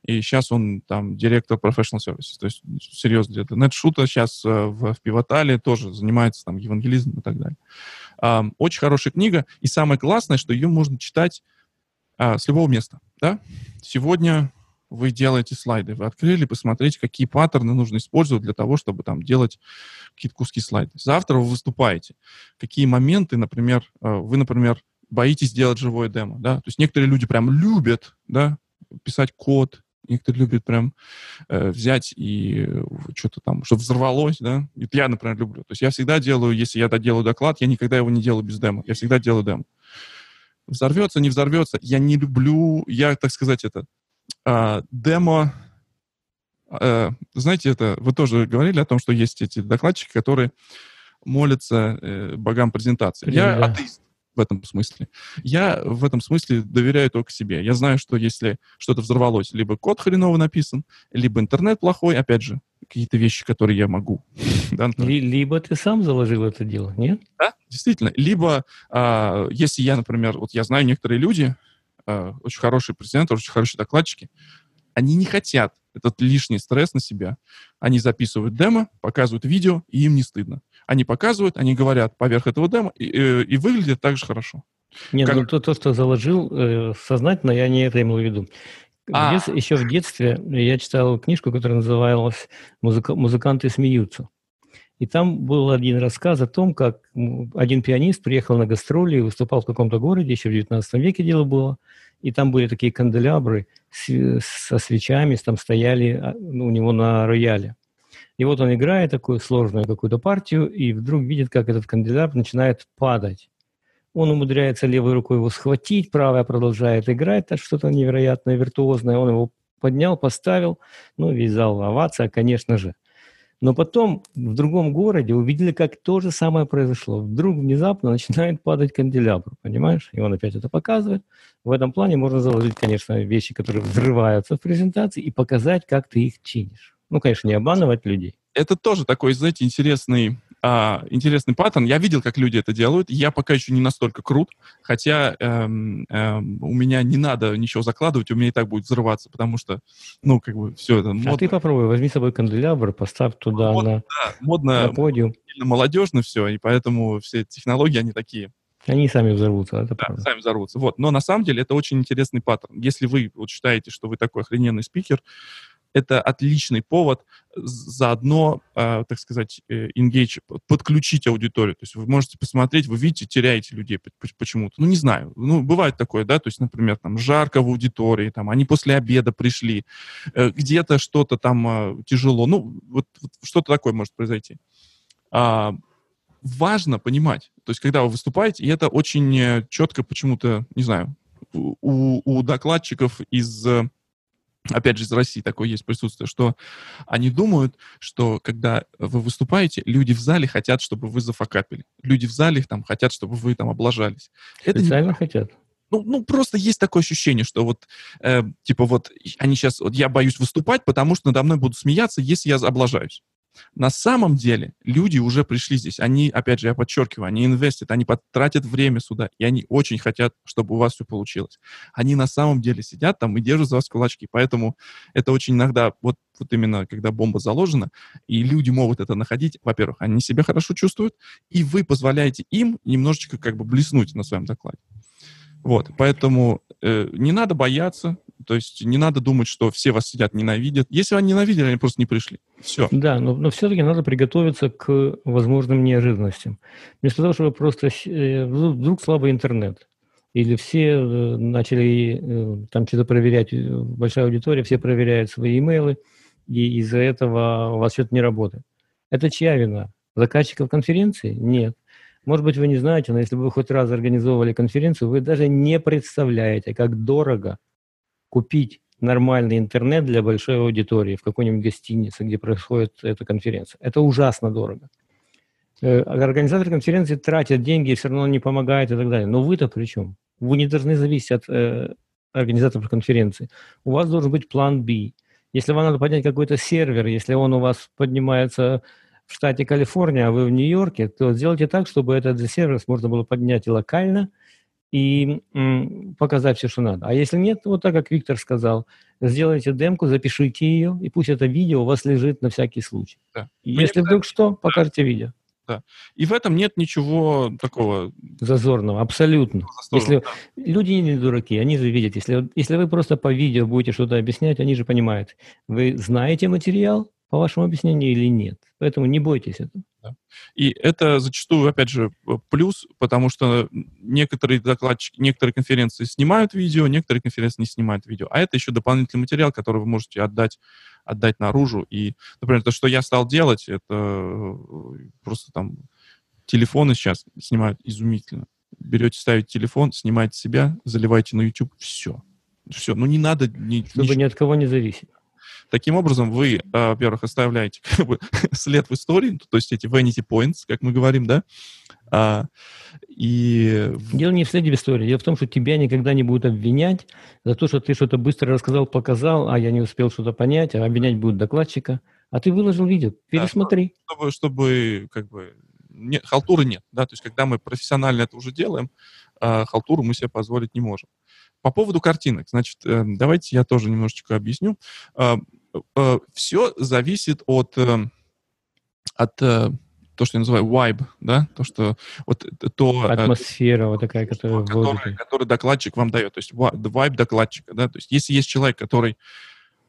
A: и сейчас он там директор professional services, то есть серьезно где-то. Нет Шута сейчас э, в, в Пивотале тоже занимается там евангелизмом и так далее. Очень хорошая книга, и самое классное, что ее можно читать uh, с любого места, да. Сегодня вы делаете слайды, вы открыли, посмотрите, какие паттерны нужно использовать для того, чтобы там делать какие-то куски слайдов. Завтра вы выступаете. Какие моменты, например, э, вы, например, боитесь делать живое демо, да? То есть некоторые люди прям любят, да, писать код, некоторые любят прям э, взять и э, что-то там, чтобы взорвалось, да. Это я, например, люблю. То есть я всегда делаю, если я доделаю доклад, я никогда его не делаю без демо. Я всегда делаю демо. Взорвется, не взорвется. Я не люблю, я, так сказать, это а, демо, а, знаете, это вы тоже говорили о том, что есть эти докладчики, которые молятся э, богам презентации. Я да. атеист в этом смысле. Я в этом смысле доверяю только себе. Я знаю, что если что-то взорвалось, либо код хреново написан, либо интернет плохой, опять же, какие-то вещи, которые я могу.
B: да, либо ты сам заложил это дело, нет?
A: Да, действительно. Либо, а, если я, например, вот я знаю некоторые люди, э, очень хорошие презентеры, очень хорошие докладчики, они не хотят этот лишний стресс на себя. Они записывают демо, показывают видео, и им не стыдно. Они показывают, они говорят поверх этого демо, и, и, и выглядит так же хорошо.
B: Нет, как... ну то, то, что заложил э, сознательно, я не это имел в виду. А. Дет... Еще в детстве я читал книжку, которая называлась «Музыка... «Музыканты смеются». И там был один рассказ о том, как один пианист приехал на гастроли и выступал в каком-то городе, еще в 19 веке дело было, и там были такие канделябры с, со свечами, там стояли а, ну, у него на рояле. И вот он играет такую сложную какую-то партию, и вдруг видит, как этот канделябр начинает падать. Он умудряется левой рукой его схватить, правая продолжает играть, это что-то невероятное, виртуозное. Он его поднял, поставил, ну, весь зал овация, конечно же. Но потом в другом городе увидели, как то же самое произошло. Вдруг внезапно начинает падать канделябр, понимаешь? И он опять это показывает. В этом плане можно заложить, конечно, вещи, которые взрываются в презентации, и показать, как ты их чинишь. Ну, конечно, не обманывать людей.
A: Это тоже такой, знаете, интересный а, интересный паттерн. Я видел, как люди это делают. Я пока еще не настолько крут, хотя эм, эм, у меня не надо ничего закладывать, у меня и так будет взрываться, потому что, ну, как бы все это
B: модно. А ты попробуй, возьми с собой канделябр, поставь туда модно, на, да,
A: модно, на подиум. Молодежно все, и поэтому все технологии, они такие.
B: Они сами взорвутся, это
A: да, правда. сами взорвутся. Вот. Но на самом деле это очень интересный паттерн. Если вы вот считаете, что вы такой охрененный спикер, это отличный повод заодно, э, так сказать, э, engage, подключить аудиторию. То есть вы можете посмотреть, вы видите, теряете людей почему-то. Ну, не знаю. Ну, бывает такое, да, то есть, например, там, жарко в аудитории, там, они после обеда пришли, э, где-то что-то там э, тяжело. Ну, вот, вот что-то такое может произойти. А, важно понимать, то есть, когда вы выступаете, и это очень э, четко почему-то, не знаю, у, у докладчиков из опять же, из России такое есть присутствие, что они думают, что когда вы выступаете, люди в зале хотят, чтобы вы зафакапили. Люди в зале там хотят, чтобы вы там облажались.
B: Специально Это не... хотят?
A: Ну, ну, просто есть такое ощущение, что вот, э, типа вот, они сейчас, вот я боюсь выступать, потому что надо мной будут смеяться, если я облажаюсь. На самом деле люди уже пришли здесь. Они, опять же, я подчеркиваю, они инвестят, они потратят время сюда, и они очень хотят, чтобы у вас все получилось. Они на самом деле сидят там и держат за вас кулачки. Поэтому это очень иногда, вот, вот именно когда бомба заложена, и люди могут это находить, во-первых, они себя хорошо чувствуют, и вы позволяете им немножечко как бы блеснуть на своем докладе. Вот, поэтому э, не надо бояться, то есть не надо думать, что все вас сидят ненавидят. Если они ненавидели, они просто не пришли. Все.
B: Да, но, но все-таки надо приготовиться к возможным неожиданностям. Вместо того, чтобы просто э, вдруг слабый интернет, или все э, начали э, там что-то проверять, большая аудитория, все проверяют свои имейлы, и из-за этого у вас что-то не работает. Это чья вина? Заказчиков конференции? Нет. Может быть, вы не знаете, но если бы вы хоть раз организовывали конференцию, вы даже не представляете, как дорого купить нормальный интернет для большой аудитории в какой-нибудь гостинице, где происходит эта конференция. Это ужасно дорого. Э, организаторы конференции тратят деньги все равно не помогают и так далее. Но вы-то при чем? Вы не должны зависеть от э, организаторов конференции. У вас должен быть план B. Если вам надо поднять какой-то сервер, если он у вас поднимается в штате Калифорния, а вы в Нью-Йорке, то сделайте так, чтобы этот сервис можно было поднять и локально, и показать все, что надо. А если нет, вот так, как Виктор сказал, сделайте демку, запишите ее, и пусть это видео у вас лежит на всякий случай. Да. Если Мне вдруг что, покажите да. видео.
A: Да. И в этом нет ничего такого...
B: Зазорного, абсолютно. Зазорного, если да. Люди не дураки, они же видят. Если, если вы просто по видео будете что-то объяснять, они же понимают. Вы знаете материал, по вашему объяснению, или нет. Поэтому не бойтесь этого. Да.
A: И это зачастую, опять же, плюс, потому что некоторые докладчики, некоторые конференции снимают видео, некоторые конференции не снимают видео. А это еще дополнительный материал, который вы можете отдать, отдать наружу. И, например, то, что я стал делать, это э, просто там телефоны сейчас снимают изумительно. Берете, ставите телефон, снимаете себя, заливаете на YouTube, все. Все. Ну, не надо...
B: Ни, Чтобы ни... ни от кого не зависеть.
A: Таким образом, вы, а, во-первых, оставляете как бы, след в истории, то есть эти vanity points, как мы говорим, да, а, и...
B: Дело не в следе в истории. Дело в том, что тебя никогда не будут обвинять за то, что ты что-то быстро рассказал, показал, а я не успел что-то понять, а обвинять будут докладчика. А ты выложил видео, пересмотри.
A: Да, чтобы, чтобы как бы нет, халтуры нет, да, то есть когда мы профессионально это уже делаем, а, халтуру мы себе позволить не можем. По поводу картинок, значит, э, давайте я тоже немножечко объясню. Э, Все зависит от, э, от то, что я называю vibe, да, то, что вот то...
B: Атмосфера вот такая, которая
A: который докладчик вам дает, то есть vibe докладчика, да, то есть если есть человек, который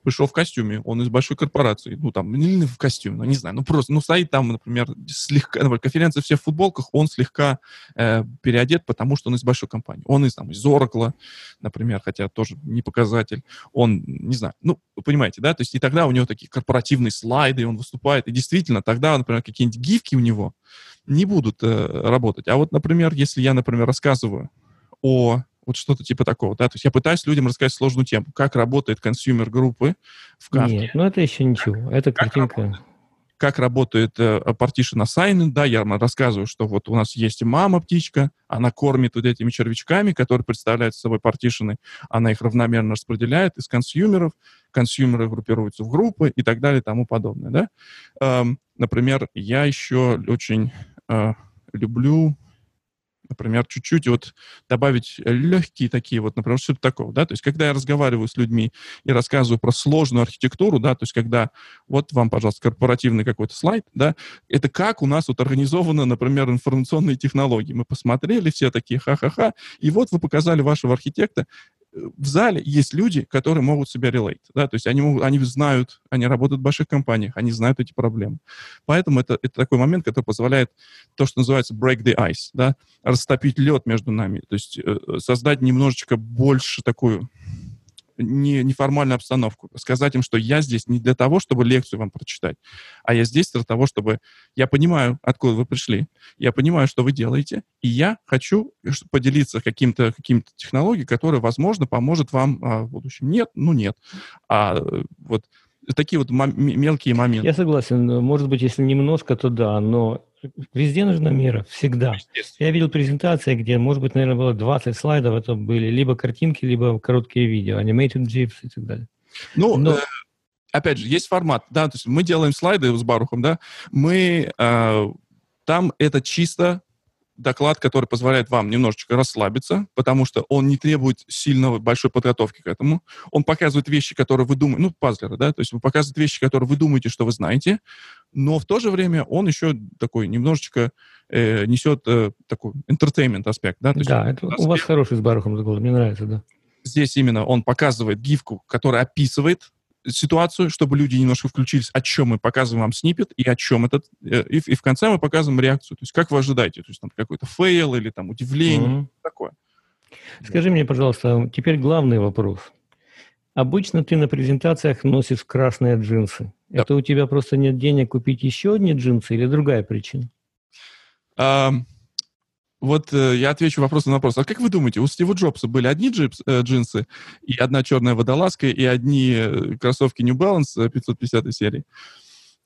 A: пришел в костюме, он из большой корпорации, ну, там, не в костюме, ну, не знаю, ну, просто, ну, стоит там, например, слегка, например, конференция все в футболках, он слегка э, переодет, потому что он из большой компании. Он из, там, из Oracle, например, хотя тоже не показатель. Он, не знаю, ну, понимаете, да, то есть и тогда у него такие корпоративные слайды, и он выступает, и действительно, тогда, например, какие-нибудь гифки у него не будут э, работать. А вот, например, если я, например, рассказываю о вот что-то типа такого, да? То есть я пытаюсь людям рассказать сложную тему, как работает consumer группы в
B: карте. Нет, ну это еще ничего, это картинка.
A: Как работает, как работает э, partition assignment, да, я рассказываю, что вот у нас есть мама-птичка, она кормит вот этими червячками, которые представляют собой партишины, она их равномерно распределяет из консюмеров, консюмеры группируются в группы и так далее и тому подобное, да. Эм, например, я еще очень э, люблю например, чуть-чуть вот добавить легкие такие вот, например, что-то такого, да, то есть когда я разговариваю с людьми и рассказываю про сложную архитектуру, да, то есть когда вот вам, пожалуйста, корпоративный какой-то слайд, да, это как у нас вот организованы, например, информационные технологии. Мы посмотрели все такие ха-ха-ха, и вот вы показали вашего архитекта, в зале есть люди, которые могут себя relate, да, то есть они, могут, они знают, они работают в больших компаниях, они знают эти проблемы. Поэтому это, это такой момент, который позволяет то, что называется break the ice, да, растопить лед между нами, то есть э, создать немножечко больше такую не, неформальную обстановку. Сказать им, что я здесь не для того, чтобы лекцию вам прочитать, а я здесь для того, чтобы... Я понимаю, откуда вы пришли, я понимаю, что вы делаете, и я хочу поделиться каким-то каким технологией, которая, возможно, поможет вам а, в будущем. Нет, ну нет. А вот такие вот мелкие моменты.
B: Я согласен. Может быть, если немножко, то да, но везде нужна мера, всегда. Я видел презентации, где, может быть, наверное, было 20 слайдов, это были либо картинки, либо короткие видео, animated GIFs и так далее.
A: Ну, но... э, опять же, есть формат, да, то есть мы делаем слайды с Барухом, да, мы э, там это чисто доклад, который позволяет вам немножечко расслабиться, потому что он не требует сильного, большой подготовки к этому. Он показывает вещи, которые вы думаете, ну, пазлеры, да, то есть он показывает вещи, которые вы думаете, что вы знаете, но в то же время он еще такой немножечко э, несет э, такой entertainment аспект, да. То
B: есть да, это, у вас хороший с Барухом доклад, мне нравится, да.
A: Здесь именно он показывает гифку, которая описывает ситуацию, чтобы люди немножко включились, о чем мы показываем вам snippet и о чем этот, э, и, и в конце мы показываем реакцию, то есть как вы ожидаете, то есть там какой-то fail или там удивление, mm-hmm. такое.
B: Скажи мне, пожалуйста, теперь главный вопрос. Обычно ты на презентациях носишь красные джинсы. Да. Это у тебя просто нет денег купить еще одни джинсы или другая причина?
A: Um, вот э, я отвечу вопрос на вопрос. А как вы думаете, у Стива Джобса были одни джипс, э, джинсы и одна черная водолазка и одни э, кроссовки New Balance 550 серии?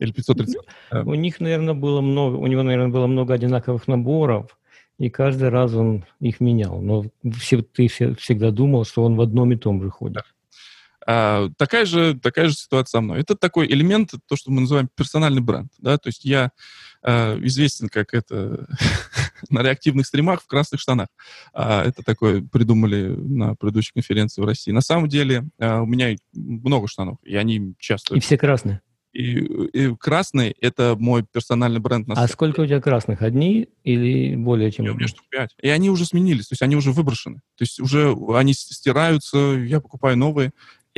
A: Или 530?
B: У них, наверное, было много, у него, наверное, было много одинаковых наборов, и каждый раз он их менял. Но все, ты все, всегда думал, что он в одном и том же ходит.
A: А, такая, же, такая же ситуация со мной. Это такой элемент, то, что мы называем персональный бренд. Да? То есть я а, известен как это на реактивных стримах в красных штанах. А, это такое придумали на предыдущей конференции в России. На самом деле а, у меня много штанов, и они часто...
B: И все красные?
A: И, и красный — это мой персональный бренд.
B: На а сколько у тебя красных? Одни или более чем?
A: у меня штук пять. И они уже сменились, то есть они уже выброшены. То есть уже они стираются, я покупаю новые.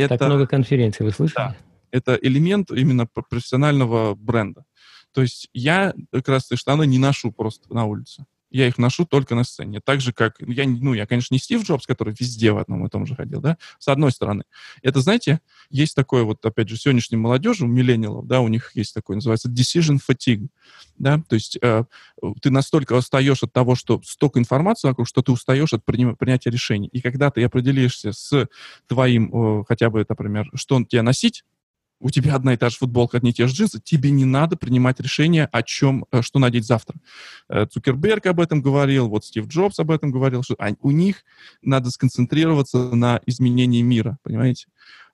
B: Это, так много конференций, вы слышали?
A: Да, это элемент именно профессионального бренда. То есть я красные штаны не ношу просто на улице. Я их ношу только на сцене. Так же, как... Я, ну, я, конечно, не Стив Джобс, который везде в одном и том же ходил, да, с одной стороны. Это, знаете, есть такое вот, опять же, сегодняшней молодежи, у миллениалов, да, у них есть такое, называется decision fatigue, да, то есть э, ты настолько устаешь от того, что столько информации вокруг, что ты устаешь от приним- принятия решений. И когда ты определишься с твоим, э, хотя бы, например, что тебе носить, у тебя одна и та же футболка, одни и те же джинсы, тебе не надо принимать решение, о чем, э, что надеть завтра. Э, Цукерберг об этом говорил, вот Стив Джобс об этом говорил, что у них надо сконцентрироваться на изменении мира, понимаете?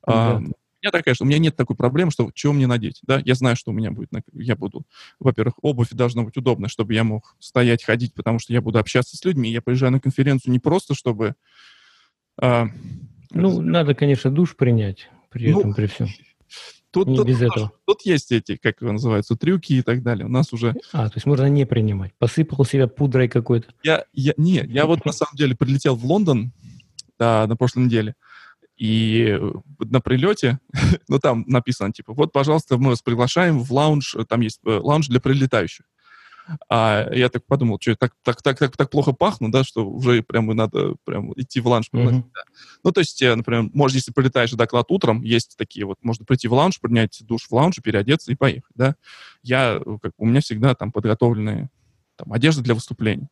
A: Да. А, у меня такая, что у меня нет такой проблемы, что чего мне надеть, да, я знаю, что у меня будет, я буду, во-первых, обувь должна быть удобная, чтобы я мог стоять, ходить, потому что я буду общаться с людьми, я приезжаю на конференцию не просто, чтобы...
B: А, ну, надо, конечно, душ принять при ну, этом, при всем.
A: Тут, не тут, без этого. тут есть эти, как его называются, трюки и так далее. У нас уже...
B: А, то есть можно не принимать. Посыпал себя пудрой какой-то.
A: Я, я, не, я вот на самом деле прилетел в Лондон да, на прошлой неделе. И на прилете, ну там написано, типа, вот, пожалуйста, мы вас приглашаем в лаунж, там есть э, лаунж для прилетающих. А я так подумал, что так, так, так, так, так плохо пахну, да, что уже прямо надо прям идти в ланч. Mm-hmm. Да. Ну, то есть, э, например, может, если прилетаешь доклад утром, есть такие вот, можно прийти в лаунж, принять душ в лаунже, переодеться и поехать, да. Я, э, как, у меня всегда там подготовленные там, одежда для выступлений.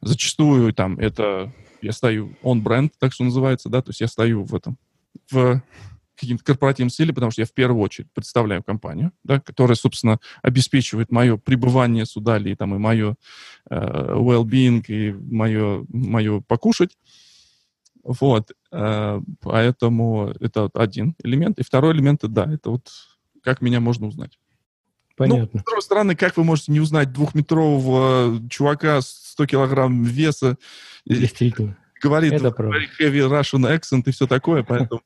A: Зачастую там это я стою он бренд, так что называется, да, то есть я стою в этом, в каким-то корпоративным стиле, потому что я в первую очередь представляю компанию, да, которая, собственно, обеспечивает мое пребывание сюда, или там, и мое э, well-being, и мое, мое покушать. Вот. Э, поэтому это один элемент. И второй элемент, да, это вот как меня можно узнать.
B: Понятно. Ну,
A: с другой стороны, как вы можете не узнать двухметрового чувака с 100 килограмм веса?
B: Действительно.
A: Говорит, это говорит heavy Russian accent и все такое, поэтому...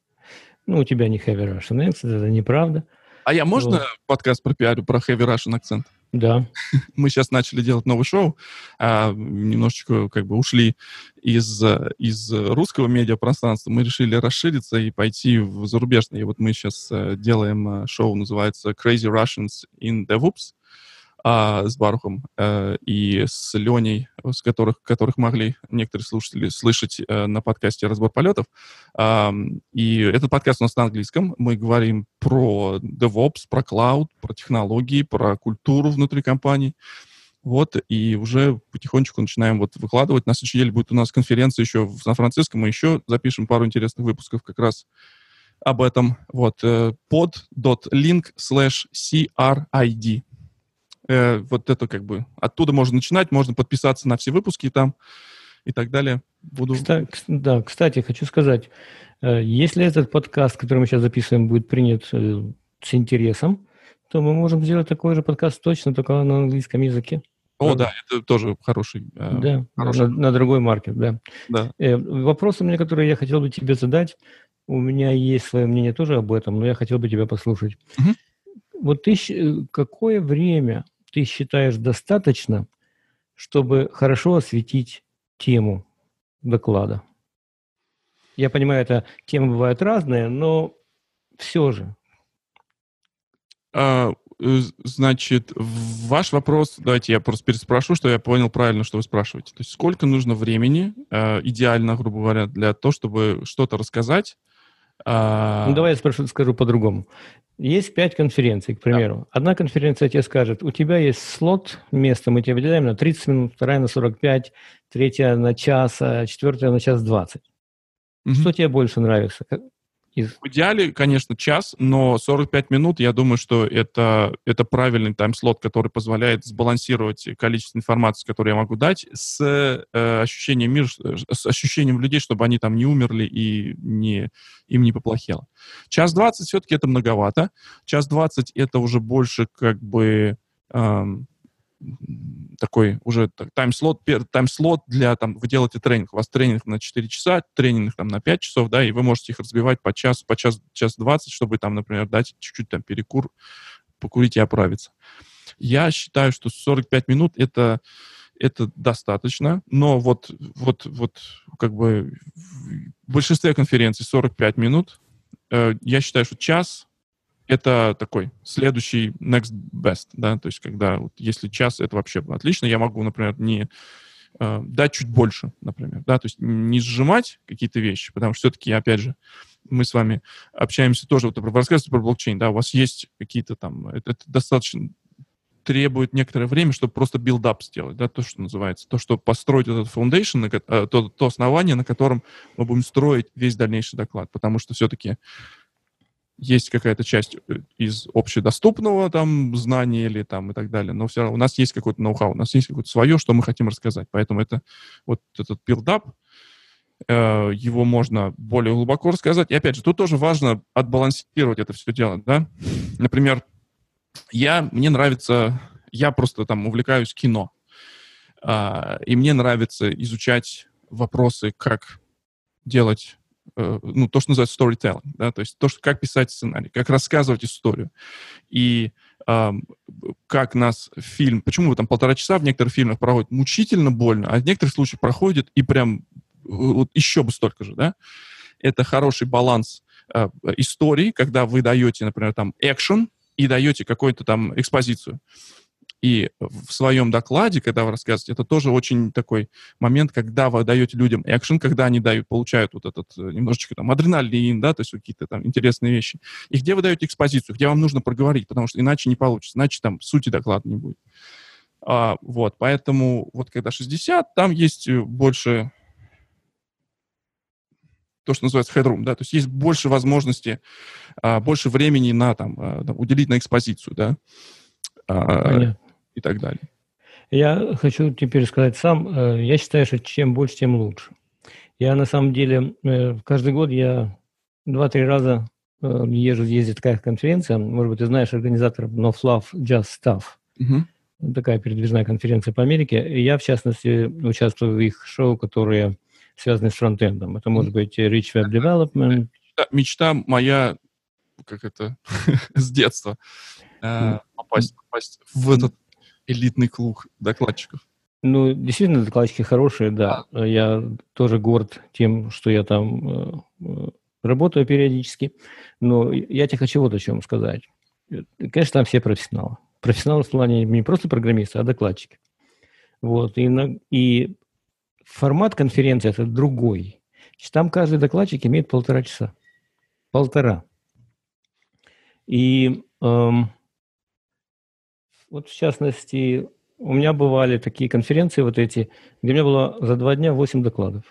B: Ну, у тебя не heavy Russian accent, это неправда.
A: А я можно вот. подкаст про пиарю, про heavy Russian акцент?
B: Да.
A: Мы сейчас начали делать новый шоу, а, немножечко как бы ушли из, из русского медиапространства. Мы решили расшириться и пойти в зарубежное. И вот мы сейчас э, делаем э, шоу, называется Crazy Russians in DevOps. А, с Барухом а, и с Леней, с которых, которых могли некоторые слушатели слышать а, на подкасте «Разбор полетов». А, и этот подкаст у нас на английском. Мы говорим про DevOps, про клауд, про технологии, про культуру внутри компании. Вот, и уже потихонечку начинаем вот выкладывать. На следующей неделе будет у нас конференция еще в Сан-Франциско. Мы еще запишем пару интересных выпусков как раз об этом. Вот, pod.link slash CRID. Э, вот это как бы оттуда можно начинать, можно подписаться на все выпуски там и так далее.
B: Буду... Кстати, да, кстати, хочу сказать, э, если этот подкаст, который мы сейчас записываем, будет принят э, с интересом, то мы можем сделать такой же подкаст точно, только на английском языке.
A: О, да, это тоже хороший.
B: Да, хороший. На, на другой маркет, да. да. Э, вопрос у меня, который я хотел бы тебе задать, у меня есть свое мнение тоже об этом, но я хотел бы тебя послушать. Угу. Вот ты какое время ты считаешь достаточно, чтобы хорошо осветить тему доклада? Я понимаю, это темы бывают разные, но все же.
A: А, э, значит, ваш вопрос, давайте я просто переспрошу, что я понял правильно, что вы спрашиваете. То есть сколько нужно времени, э, идеально, грубо говоря, для того, чтобы что-то рассказать,
B: а... Ну, давай я спрошу, скажу по-другому. Есть пять конференций, к примеру. Да. Одна конференция тебе скажет, у тебя есть слот, место, мы тебе выделяем на 30 минут, вторая на 45, третья на час, а четвертая на час 20. Угу. Что тебе больше нравится?
A: Из... В идеале, конечно, час, но 45 минут, я думаю, что это, это правильный тайм-слот, который позволяет сбалансировать количество информации, которую я могу дать, с э, ощущением мира, с ощущением людей, чтобы они там не умерли и не, им не поплохело. Час 20 все-таки это многовато. Час 20 это уже больше как бы... Эм, такой уже тайм-слот, тайм-слот для, там, вы делаете тренинг, у вас тренинг на 4 часа, тренинг там на 5 часов, да, и вы можете их разбивать по час, по час, час 20, чтобы там, например, дать чуть-чуть там перекур, покурить и оправиться. Я считаю, что 45 минут это, это достаточно, но вот, вот, вот как бы в большинстве конференций 45 минут. Э, я считаю, что час это такой следующий next best, да, то есть когда вот, если час, это вообще отлично, я могу, например, не э, дать чуть больше, например, да, то есть не сжимать какие-то вещи, потому что все-таки, опять же, мы с вами общаемся тоже, вот вы рассказываете про блокчейн, да, у вас есть какие-то там, это, это достаточно требует некоторое время, чтобы просто build-up сделать, да, то, что называется, то, что построить этот foundation, э, то, то основание, на котором мы будем строить весь дальнейший доклад, потому что все-таки есть какая-то часть э, из общедоступного там знания или там и так далее, но все равно у нас есть какой-то ноу-хау, у нас есть какое-то свое, что мы хотим рассказать. Поэтому это вот этот build-up, э, его можно более глубоко рассказать. И опять же, тут тоже важно отбалансировать это все дело, да. Например, я, мне нравится, я просто там увлекаюсь кино, э, и мне нравится изучать вопросы, как делать ну, то, что называется storytelling, да, то есть то, что, как писать сценарий, как рассказывать историю. И э, как нас фильм, почему там полтора часа в некоторых фильмах проходит мучительно больно, а в некоторых случаях проходит и прям вот еще бы столько же, да. Это хороший баланс э, истории, когда вы даете, например, там экшен и даете какую-то там экспозицию. И в своем докладе, когда вы рассказываете, это тоже очень такой момент, когда вы даете людям экшен, когда они дают, получают вот этот э, немножечко там адреналин, да, то есть какие-то там интересные вещи. И где вы даете экспозицию, где вам нужно проговорить, потому что иначе не получится, иначе там сути доклада не будет. А, вот, поэтому вот когда 60, там есть э, больше то, что называется headroom, да, то есть есть больше возможности, а, больше времени на там, а, уделить на экспозицию, да. А, Понятно и так далее.
B: Я хочу теперь сказать сам, э, я считаю, что чем больше, тем лучше. Я на самом деле э, каждый год я два-три раза э, езжу, ездит такая конференция, может быть, ты знаешь организатор No Fluff Just Stuff. Угу. Такая передвижная конференция по Америке. И я, в частности, участвую в их шоу, которые связаны с фронтендом. Это может быть Rich Web Development.
A: Мечта, мечта моя, как это, с детства. Попасть, попасть в этот элитный клуб докладчиков.
B: Ну, действительно, докладчики хорошие, да. А. Я тоже горд тем, что я там э, э, работаю периодически. Но я тебе хочу вот о чем сказать. Конечно, там все профессионалы. профессионалы в плане не просто программисты, а докладчики. Вот, и, на, и формат конференции это другой. Там каждый докладчик имеет полтора часа. Полтора. И эм, вот в частности, у меня бывали такие конференции вот эти, где у меня было за два дня 8 докладов.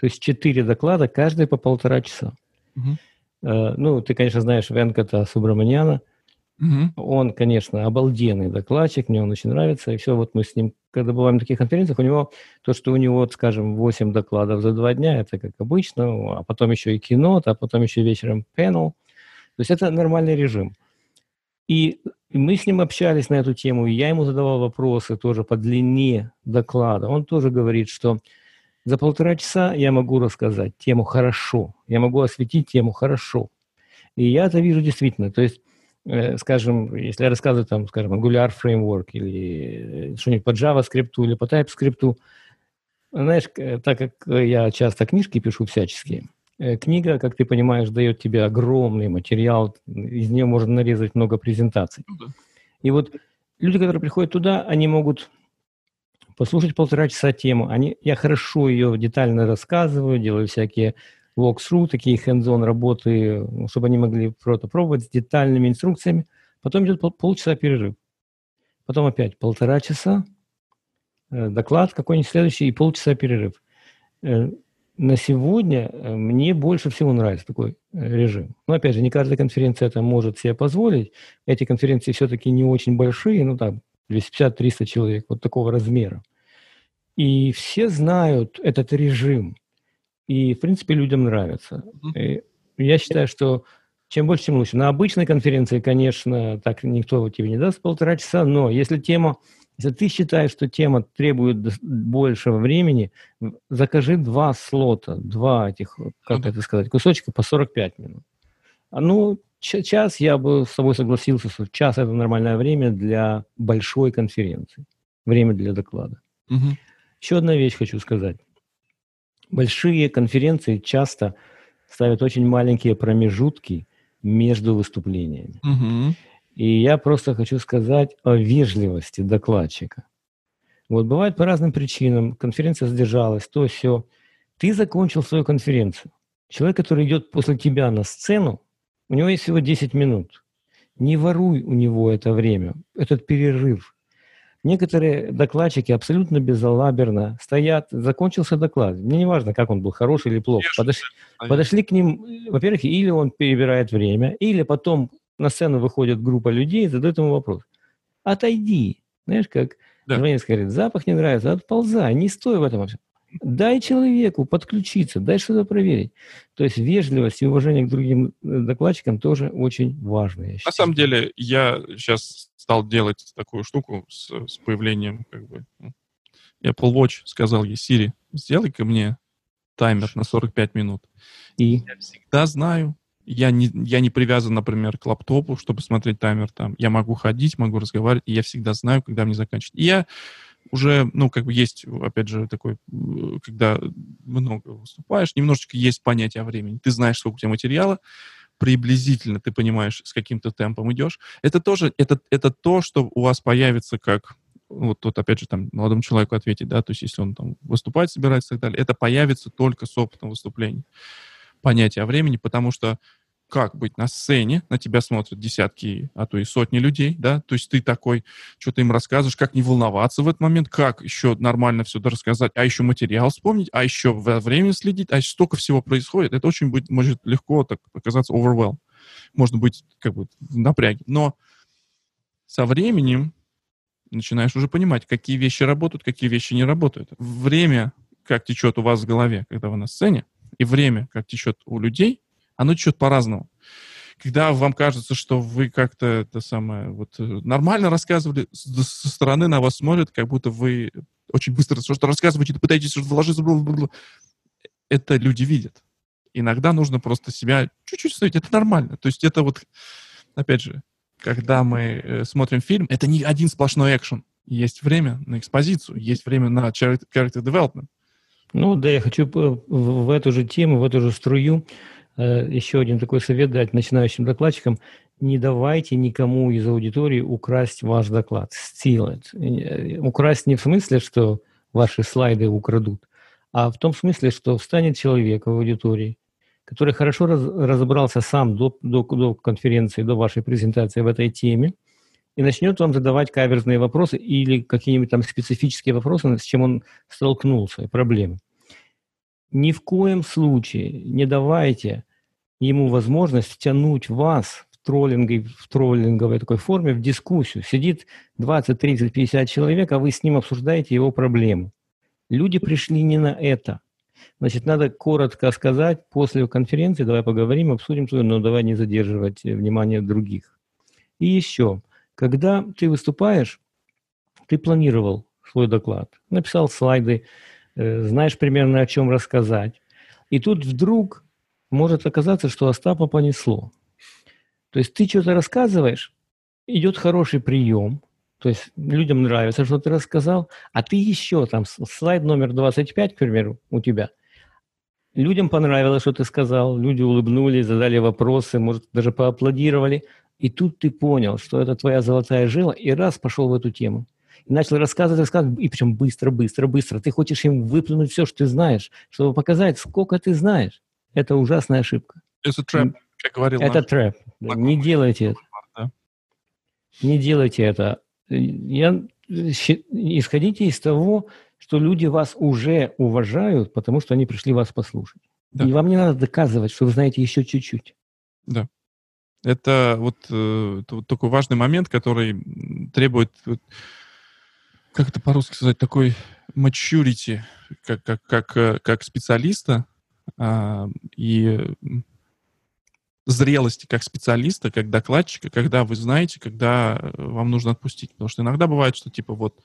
B: То есть 4 доклада, каждый по полтора часа. Угу. Э, ну, ты, конечно, знаешь Венката Субраманяна. Угу. Он, конечно, обалденный докладчик, мне он очень нравится. И все, вот мы с ним, когда бываем на таких конференциях, у него то, что у него, скажем, 8 докладов за два дня, это как обычно, а потом еще и кино, а потом еще вечером панел. То есть это нормальный режим. И мы с ним общались на эту тему, и я ему задавал вопросы тоже по длине доклада. Он тоже говорит, что за полтора часа я могу рассказать тему хорошо, я могу осветить тему хорошо. И я это вижу действительно. То есть, э, скажем, если я рассказываю там, скажем, Angular Framework или э, что-нибудь по JavaScript или по TypeScript, знаешь, так как я часто книжки пишу всяческие, Э, книга, как ты понимаешь, дает тебе огромный материал, из нее можно нарезать много презентаций. Ну И вот люди, которые приходят туда, они могут послушать полтора часа тему. Они, я хорошо ее детально рассказываю, делаю всякие walkthrough, такие hands-on работы, чтобы они могли просто пробовать с детальными инструкциями. Потом идет пол, полчаса перерыв. Потом опять полтора часа, э, доклад какой-нибудь следующий и полчаса перерыв. На сегодня э, мне больше всего нравится такой э, режим. Но опять же, не каждая конференция это может себе позволить. Эти конференции все-таки не очень большие, ну там 250-300 человек, вот такого размера. И все знают этот режим. И, в принципе, людям нравится. И я считаю, что чем больше, тем лучше. На обычной конференции, конечно, так никто тебе не даст полтора часа, но если тема если ты считаешь, что тема требует большего времени, закажи два слота, два этих, как это сказать, кусочка по 45 минут. А ну, час я бы с тобой согласился, что час это нормальное время для большой конференции, время для доклада. Угу. Еще одна вещь хочу сказать. Большие конференции часто ставят очень маленькие промежутки между выступлениями. Угу. И я просто хочу сказать о вежливости докладчика. Вот бывает по разным причинам, конференция задержалась, то все. Ты закончил свою конференцию. Человек, который идет после тебя на сцену, у него есть всего 10 минут. Не воруй у него это время, этот перерыв. Некоторые докладчики абсолютно безалаберно стоят, закончился доклад. Мне не важно, как он был, хороший или плохо. Подошли, подошли к ним, во-первых, или он перебирает время, или потом на сцену выходит группа людей и задает ему вопрос. Отойди. Знаешь, как да. звонец говорит, запах не нравится, отползай, не стой в этом вообще. Дай человеку подключиться, дай что-то проверить. То есть вежливость и уважение к другим э, докладчикам тоже очень важно.
A: На самом деле, я сейчас стал делать такую штуку с, с появлением как бы Apple Watch, сказал ей, Siri, сделай-ка мне таймер на 45 минут. И? Я всегда знаю, я не, я не привязан, например, к лаптопу, чтобы смотреть таймер там. Я могу ходить, могу разговаривать, и я всегда знаю, когда мне заканчивать. И я уже, ну, как бы есть, опять же, такой, когда много выступаешь, немножечко есть понятие о времени. Ты знаешь, сколько у тебя материала, приблизительно ты понимаешь, с каким-то темпом идешь. Это тоже, это, это то, что у вас появится как вот тут, опять же, там, молодому человеку ответить, да, то есть если он там выступать собирается и так далее, это появится только с опытом выступления понятие о времени, потому что как быть на сцене, на тебя смотрят десятки, а то и сотни людей, да, то есть ты такой, что-то им рассказываешь, как не волноваться в этот момент, как еще нормально все это рассказать, а еще материал вспомнить, а еще время следить, а еще столько всего происходит, это очень быть, может легко так оказаться overwhelm, можно быть как бы в напряге, но со временем начинаешь уже понимать, какие вещи работают, какие вещи не работают. Время, как течет у вас в голове, когда вы на сцене, и время, как течет у людей, оно течет по-разному. Когда вам кажется, что вы как-то это самое вот э, нормально рассказывали, со стороны на вас смотрят, как будто вы очень быстро что-то рассказываете, пытаетесь вложиться, это люди видят. Иногда нужно просто себя чуть-чуть ставить, это нормально. То есть это вот, опять же, когда мы э, смотрим фильм, это не один сплошной экшен. Есть время на экспозицию, есть время на character development.
B: Ну да, я хочу в эту же тему, в эту же струю э, еще один такой совет дать начинающим докладчикам. не давайте никому из аудитории украсть ваш доклад, steal it. Украсть не в смысле, что ваши слайды украдут, а в том смысле, что встанет человек в аудитории, который хорошо раз, разобрался сам до, до, до конференции, до вашей презентации в этой теме, и начнет вам задавать каверзные вопросы или какие-нибудь там специфические вопросы, с чем он столкнулся, проблемы. Ни в коем случае не давайте ему возможность втянуть вас в троллинге, в троллинговой такой форме в дискуссию. Сидит 20, 30, 50 человек, а вы с ним обсуждаете его проблему. Люди пришли не на это. Значит, надо коротко сказать после конференции, давай поговорим, обсудим, но давай не задерживать внимание других. И еще, когда ты выступаешь, ты планировал свой доклад, написал слайды, э, знаешь примерно о чем рассказать. И тут вдруг может оказаться, что Остапа понесло. То есть ты что-то рассказываешь, идет хороший прием, то есть людям нравится, что ты рассказал, а ты еще там, слайд номер 25, к примеру, у тебя, людям понравилось, что ты сказал, люди улыбнулись, задали вопросы, может, даже поаплодировали, и тут ты понял, что это твоя золотая жила, и раз пошел в эту тему. И начал рассказывать, рассказывать, и причем быстро, быстро, быстро. Ты хочешь им выплюнуть все, что ты знаешь, чтобы показать, сколько ты знаешь. Это ужасная ошибка.
A: Это трэп, как говорил
B: Это трэп. Не делайте это. Да. Не делайте это. Я, исходите из того, что люди вас уже уважают, потому что они пришли вас послушать. Да. И вам не надо доказывать, что вы знаете еще чуть-чуть.
A: Да. Это вот, э, это вот такой важный момент, который требует, как это по-русски сказать, такой maturity, как, как, как, э, как специалиста, а, и зрелости как специалиста, как докладчика, когда вы знаете, когда э, вам нужно отпустить. Потому что иногда бывает, что типа вот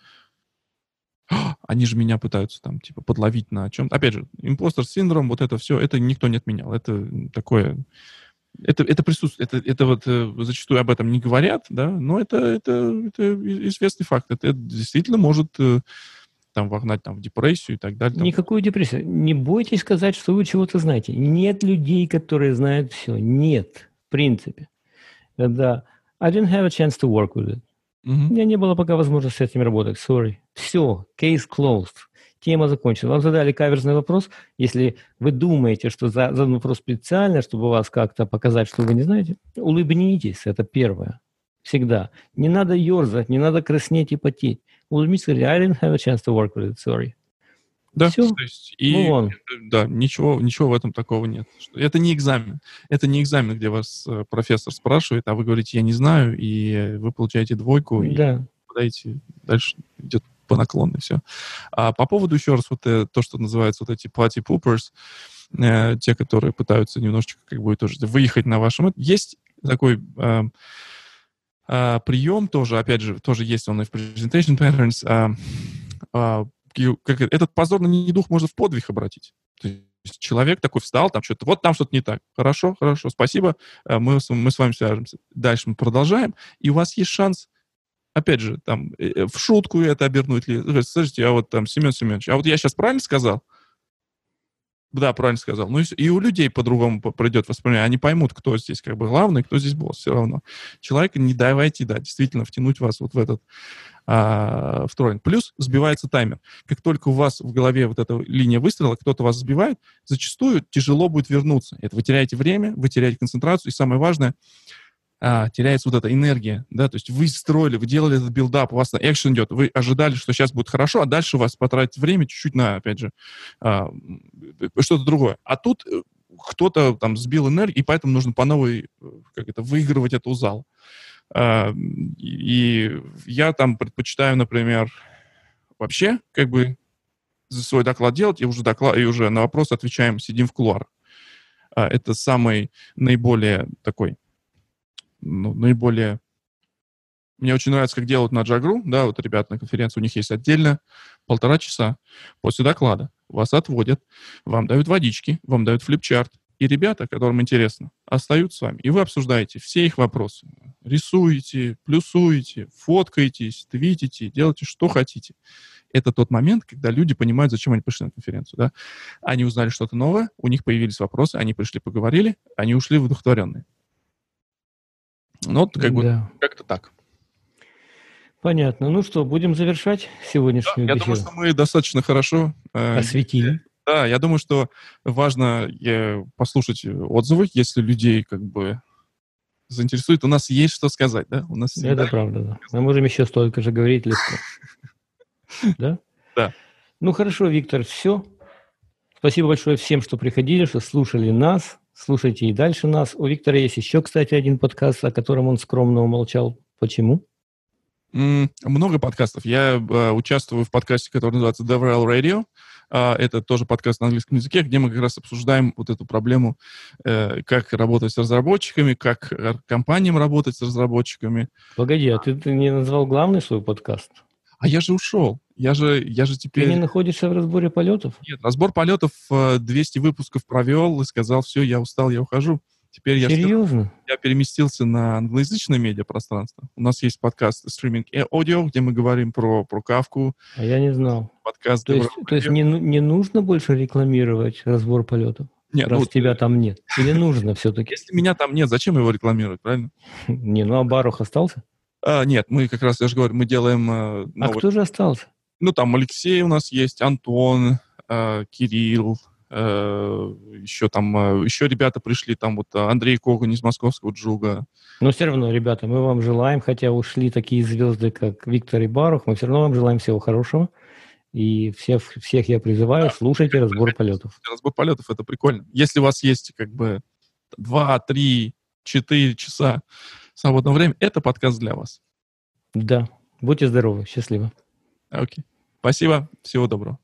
A: они же меня пытаются там типа подловить на чем-то. Опять же, импостер синдром, вот это все, это никто не отменял. Это такое... Это, это присутствует, это, это вот э, зачастую об этом не говорят, да, но это, это, это известный факт. Это, это действительно может э, там вогнать там, в депрессию и так далее. Там.
B: Никакую депрессию. Не бойтесь сказать, что вы чего-то знаете. Нет людей, которые знают все. Нет, в принципе. Да. I didn't have a chance to work with it. Mm-hmm. У меня не было пока возможности с этим работать. Sorry. Все. Case closed. Тема закончена. Вам задали каверзный вопрос. Если вы думаете, что задан вопрос специально, чтобы вас как-то показать, что вы не знаете, улыбнитесь. Это первое. Всегда. Не надо ерзать, не надо краснеть и потеть улыбнись, сказали, I didn't have a chance to work with it, sorry.
A: Да, Все. то есть, и, ну, да, ничего, ничего в этом такого нет. Это не экзамен. Это не экзамен, где вас э, профессор спрашивает, а вы говорите, я не знаю, и вы получаете двойку, да. и подаете, дальше идет по наклонной все. А по поводу еще раз вот э, то, что называется вот эти party poopers, э, те, которые пытаются немножечко как бы тоже выехать на вашем... Есть такой... Э, Uh, прием тоже, опять же, тоже есть он и в Presentation Patterns. Uh, uh, как, этот позорный недух можно в подвиг обратить. То есть человек такой встал, там что-то, вот там что-то не так. Хорошо, хорошо, спасибо, мы, мы с вами свяжемся. Дальше мы продолжаем, и у вас есть шанс опять же, там, э, э, в шутку это обернуть ли. Слушайте, а вот там, Семен Семенович, а вот я сейчас правильно сказал? Да, правильно сказал. Ну и, у людей по-другому пройдет восприятие. Они поймут, кто здесь как бы главный, кто здесь босс все равно. Человека не давайте, да, действительно втянуть вас вот в этот а, в троллинг. Плюс сбивается таймер. Как только у вас в голове вот эта линия выстрела, кто-то вас сбивает, зачастую тяжело будет вернуться. Это вы теряете время, вы теряете концентрацию, и самое важное, а, теряется вот эта энергия, да, то есть вы строили, вы делали этот build-up, у вас экшен идет, вы ожидали, что сейчас будет хорошо, а дальше у вас потратить время чуть-чуть на, опять же, а, что-то другое. А тут э, кто-то там сбил энергию, и поэтому нужно по новой, э, как это, выигрывать эту зал. А, и я там предпочитаю, например, вообще, как бы, за свой доклад делать, и уже, доклад, и уже на вопрос отвечаем, сидим в кулуарах. А, это самый наиболее такой ну, наиболее... Мне очень нравится, как делают на Джагру, да, вот ребята на конференции, у них есть отдельно полтора часа после доклада. Вас отводят, вам дают водички, вам дают флипчарт, и ребята, которым интересно, остаются с вами. И вы обсуждаете все их вопросы. Рисуете, плюсуете, фоткаетесь, твитите, делаете, что хотите. Это тот момент, когда люди понимают, зачем они пришли на конференцию. Да? Они узнали что-то новое, у них появились вопросы, они пришли, поговорили, они ушли вдохновленные. Ну, вот как да. бы как-то так.
B: Понятно. Ну что, будем завершать сегодняшнюю
A: да, Я думаю, что мы достаточно хорошо
B: э, осветили.
A: Да, я думаю, что важно э, послушать отзывы, если людей как бы заинтересует. У нас есть что сказать, да? У нас
B: Это правда, да. Мы можем еще столько же говорить легко. Да?
A: Да.
B: Ну хорошо, Виктор, все. Спасибо большое всем, что приходили, что слушали нас. Слушайте и дальше нас. У Виктора есть еще, кстати, один подкаст, о котором он скромно умолчал. Почему?
A: Много подкастов. Я э, участвую в подкасте, который называется DevRel Radio. Э, это тоже подкаст на английском языке, где мы как раз обсуждаем вот эту проблему, э, как работать с разработчиками, как компаниям работать с разработчиками.
B: Погоди, а ты, ты не назвал главный свой подкаст?
A: А я же ушел. Я же, я же теперь...
B: Ты не находишься в разборе полетов?
A: Нет, разбор полетов 200 выпусков провел и сказал, все, я устал, я ухожу. Теперь я,
B: Серьезно?
A: я переместился на англоязычное медиапространство. У нас есть подкаст стриминг и аудио, где мы говорим про, про кавку.
B: А я не знал.
A: Подкаст
B: то есть, то есть не, не нужно больше рекламировать разбор полетов? Нет, раз ну, тебя там нет. Или нужно все-таки?
A: Если меня там нет, зачем его рекламировать, правильно?
B: Не, ну а Барух остался?
A: А, нет, мы как раз, я же говорю, мы делаем...
B: Э, а кто же остался?
A: Ну, там Алексей у нас есть, Антон, э, Кирилл, Э, еще там, э, еще ребята пришли, там вот Андрей Коган из московского джуга.
B: Но все равно, ребята, мы вам желаем, хотя ушли такие звезды, как Виктор и Барух, мы все равно вам желаем всего хорошего. И всех, всех я призываю, да, слушайте разбор полетов.
A: Разбор полетов, это прикольно. Если у вас есть как бы 2, 3, 4 часа свободного времени, это подкаст для вас.
B: Да. Будьте здоровы, счастливо.
A: Окей. Спасибо, всего доброго.